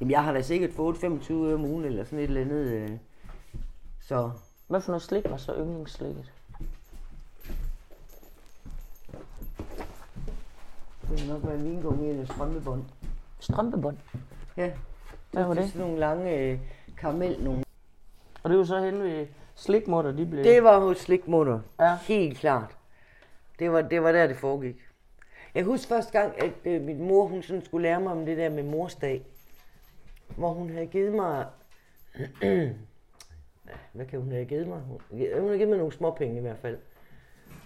Jamen, jeg har da sikkert fået 25 øre om ugen, eller sådan et eller andet. Øh. Så, Hvad for noget slik var så yndlingsslikket? Det er nok være en vingummi eller strømpebånd. Strømpebånd. Ja. Hvad var Det er det? sådan nogle lange øh, karamel nogle. Og det var så hen ved slikmutter, de blev... Det var hos slikmutter. Ja. Helt klart. Det var, det var der, det foregik. Jeg husker første gang, at øh, min mor hun sådan skulle lære mig om det der med morsdag. Hvor hun havde givet mig... Hvad kan hun have givet mig? Hun, hun havde givet mig nogle småpenge i hvert fald.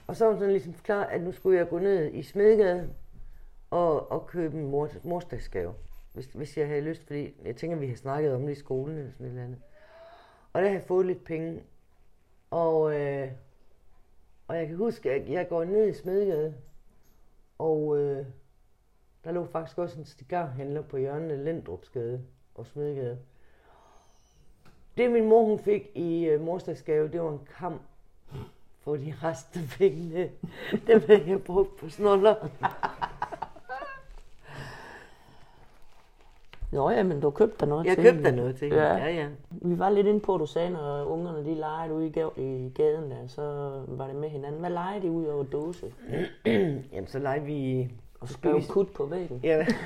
Og så var hun sådan ligesom forklaret, at nu skulle jeg gå ned i Smedegade og, og købe en mor, morsdagsgave. Hvis, hvis jeg havde lyst, fordi jeg tænker, vi har snakket om det i skolen eller sådan et eller andet. Og der har jeg fået lidt penge. Og, øh, og jeg kan huske, at jeg går ned i Smedegade, og øh, der lå faktisk også en cigarhandler på hjørnet af Lendrupsgade og Smedegade. Det min mor hun fik i øh, morsdagsgave, det var en kam. For de resten af pengene, dem havde jeg brugt på snoller. Nå ja, men du købte der noget Jeg til købte hende. der noget til. Ja. ja. ja. Vi var lidt inde på, at du sagde, når ungerne de legede ude i, gaden der, så var det med hinanden. Hvad legede de ud over dåse? Jamen, så legede vi... Og skrev kut på væggen. Ja.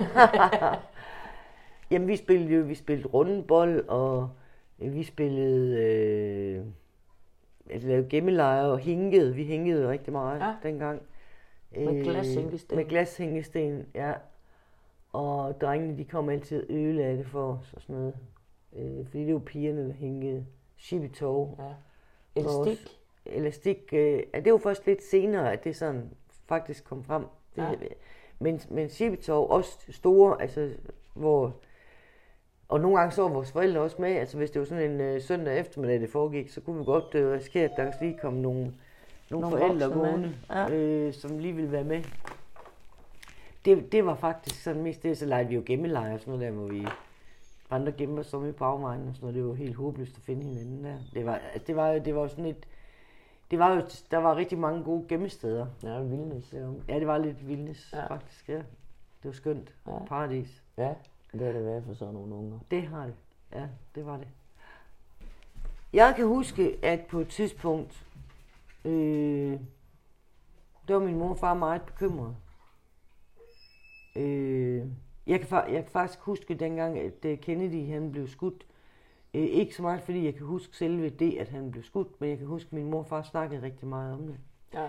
Jamen, vi spillede jo, vi spillede rundbold, og øh, vi spillede, øh, altså lavede gemmelejer og hængede. Vi hængede rigtig meget Ja. dengang. Med Øh, glashængesten. Med glashængesten, ja. Og drengene, de kom altid og ødelagde det for os og sådan noget. Øh, fordi det var pigerne, der hængede shibitov. Ja. Og Elastik. også Elastik, øh, ja, det var først lidt senere, at det sådan faktisk kom frem. Det, Ja. Men, men shibitov, også store, altså hvor... Og nogle gange så var vores forældre også med, altså hvis det var sådan en øh, søndag eftermiddag, det foregik, så kunne vi godt øh, risikere, at der lige kom nogle, nogle, Nogle forældre gående, Ja. ja. øh, som lige ville være med. Det, det var faktisk sådan mest det, så legede vi jo gemmeleje og sådan noget der, hvor vi andre gemmer som i bagvejen og sådan noget. Det var helt håbløst at finde hinanden der. Det var, altså, det var, det var sådan et, det var jo, der var rigtig mange gode gemmesteder. Ja, vildnis. Så, ja, det var lidt vildnis, Ja. faktisk, ja. Det var skønt. Ja. Paradis. Ja, det har det været for sådan nogle unger. Det har det. Ja, det var det. Jeg kan huske, at på et tidspunkt, øh, der var min mor og far meget bekymrede. Øh, jeg, kan, jeg kan faktisk huske dengang, at øh, Kennedy han blev skudt. Øh, ikke så meget, fordi jeg kan huske selve det, at han blev skudt, men jeg kan huske, at min mor og far snakkede rigtig meget om det. Ja.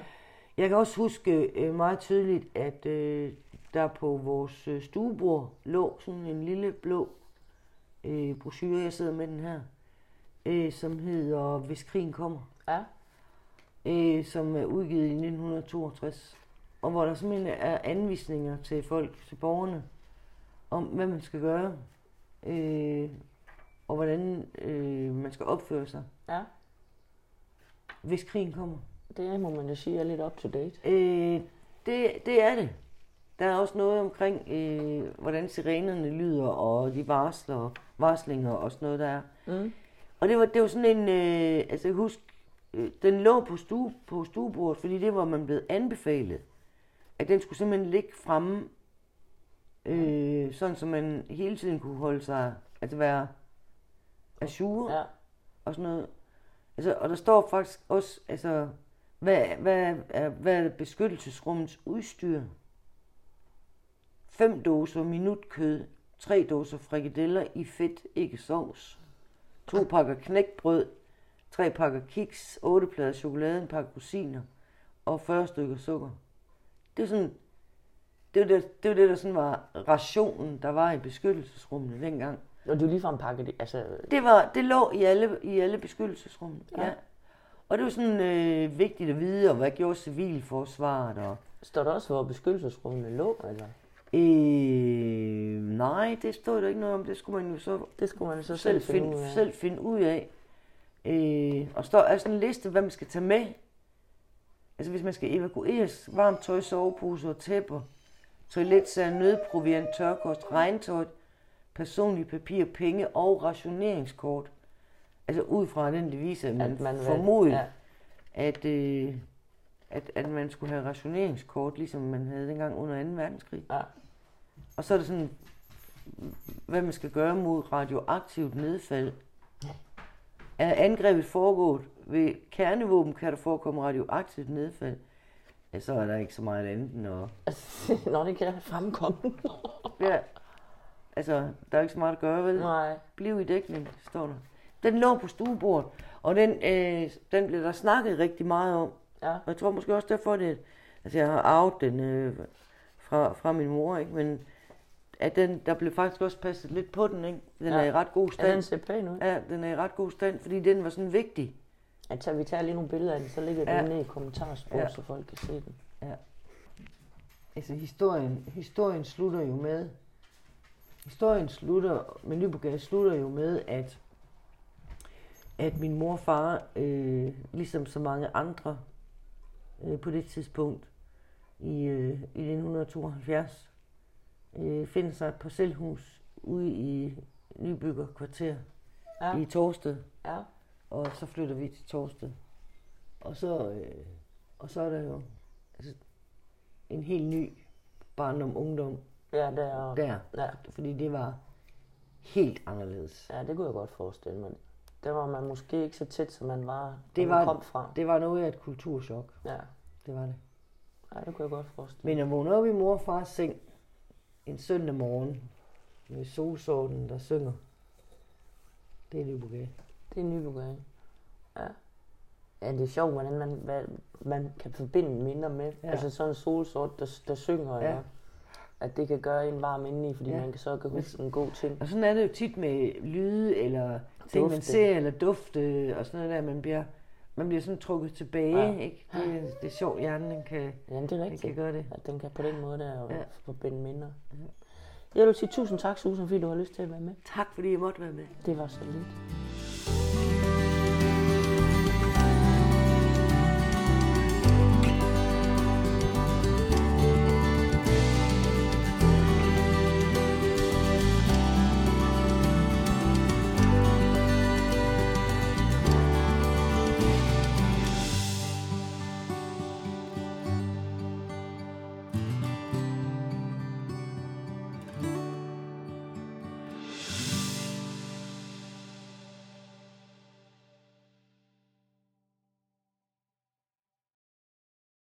Jeg kan også huske øh, meget tydeligt, at øh, der på vores øh, stuebord lå sådan en lille blå øh, brochure, jeg sidder med den her, øh, som hedder Hvis krigen kommer, Ja. øh, som er udgivet i 1962, og hvor der simpelthen er anvisninger til folk, til borgerne, om hvad man skal gøre, øh, og hvordan øh, man skal opføre sig, Ja. hvis krigen kommer. Det må man jo sige er lidt up to date. Øh, det, det er det. Der er også noget omkring, øh, hvordan sirenerne lyder, og de varsler, varslinger og sådan noget, der er. Mm. Og det var, det var sådan en, øh, altså husk, øh, den lå på, stue, på stuebordet, fordi det var man blevet anbefalet, at den skulle simpelthen ligge fremme, øh, sådan så man hele tiden kunne holde sig, altså være ajour Ja. og sådan noget. Altså, og der står faktisk også, altså, hvad, hvad, er, hvad er beskyttelsesrummets udstyr? Fem dåser minutkød, tre dåser frikadeller i fedt, ikke sovs. To pakker knækbrød, tre pakker kiks, otte plader chokolade, en pakke rosiner og 40 stykker sukker. Det er sådan, det var det, det, var det der sådan var rationen, der var i beskyttelsesrummene dengang. Og du ligefrem pakket det, altså... Det, var, det lå i alle, i alle beskyttelsesrum. Ja. Ja. Og det var sådan øh, vigtigt at vide, og hvad gjorde civilforsvaret? Og, Står der også, hvor beskyttelsesrummene lå, eller? øh, nej, det stod der ikke noget om. Det skulle man jo så Det skulle man så selv, selv finde ud af. selv finde ud af. Øh, og står er sådan en liste, hvad man skal tage med. Altså hvis man skal evakueres, varmt tøj, soveposer og tæpper, toiletsager, nødproviant, tørkost, regntøj, personlige papir, penge og rationeringskort. Altså ud fra den devise, at man, At man formodede, Ja. at, øh, at, at man skulle have rationeringskort, ligesom man havde dengang under 2. verdenskrig. Ja. Og så er det sådan, hvad man skal gøre mod radioaktivt nedfald. Er angrebet foregået ved kernevåben, kan der forekomme radioaktivt nedfald. ja, så er der ikke så meget andet end at... Nå, det kan fremkomme. Ja, altså, der er ikke så meget at gøre, vel? Nej. Bliv i dækning, står der. Den lå på stuebordet, og den, øh, den blev der snakket rigtig meget om. Ja. Og jeg tror måske også derfor, det, altså jeg har arvet den øh, fra, fra min mor, ikke? men at den, der blev faktisk også passet lidt på den. Ikke? Den Ja. er i ret god Ja, stand. den ser pæn ud. Ja, den er i ret god stand, fordi den var sådan vigtig. Altså, vi tager lige nogle billeder af den, så ligger den Ja. inde i kommentarsporet, Ja. så folk kan se den. Altså historien, historien slutter jo med, historien slutter, med Nyborg slutter jo med, at, at min mor og far, øh, ligesom så mange andre øh, på det tidspunkt, i, øh, i 1972, øh, finder sig et parcelhus ude i Nybygger kvarter Ja. i Torsted. Ja. Og så flytter vi til Torsted. Og så, øh, og så er der jo altså, en helt ny barndom, ungdom Ja, der, der. Ja. Fordi det var helt anderledes. ja, det kunne jeg godt forestille mig. Der var man måske ikke så tæt, som man var, Det når man var- kom fra. Det var noget af et kulturschok. Ja. Det var det. ja, det kunne jeg godt forestille mig. Men at vågne op i mor og fars seng en søndag morgen med solsorten, der synger, det er Nyborg. Det er Nyborg. Ja. Ja, det er sjovt, hvordan man, hvad, man kan forbinde minder med. Ja. Altså sådan en solsort, der, der synger, Ja. ja. at det kan gøre en varm indeni, fordi Ja. man kan så kan huske en god ting. Og sådan er det jo tit med lyde, eller ting, man ser, eller dufte, og sådan noget der. Man bliver, man bliver sådan trukket tilbage, Ja. ikke? Det, er- det er sjovt, hjernen den kan, Ja, det er den rigtigt. kan gøre det. At den kan på den måde der Ja. ja. forbinde minder. Jeg vil sige tusind tak, Susan, fordi du har lyst til at være med. Tak fordi jeg måtte være med. Det var så lidt.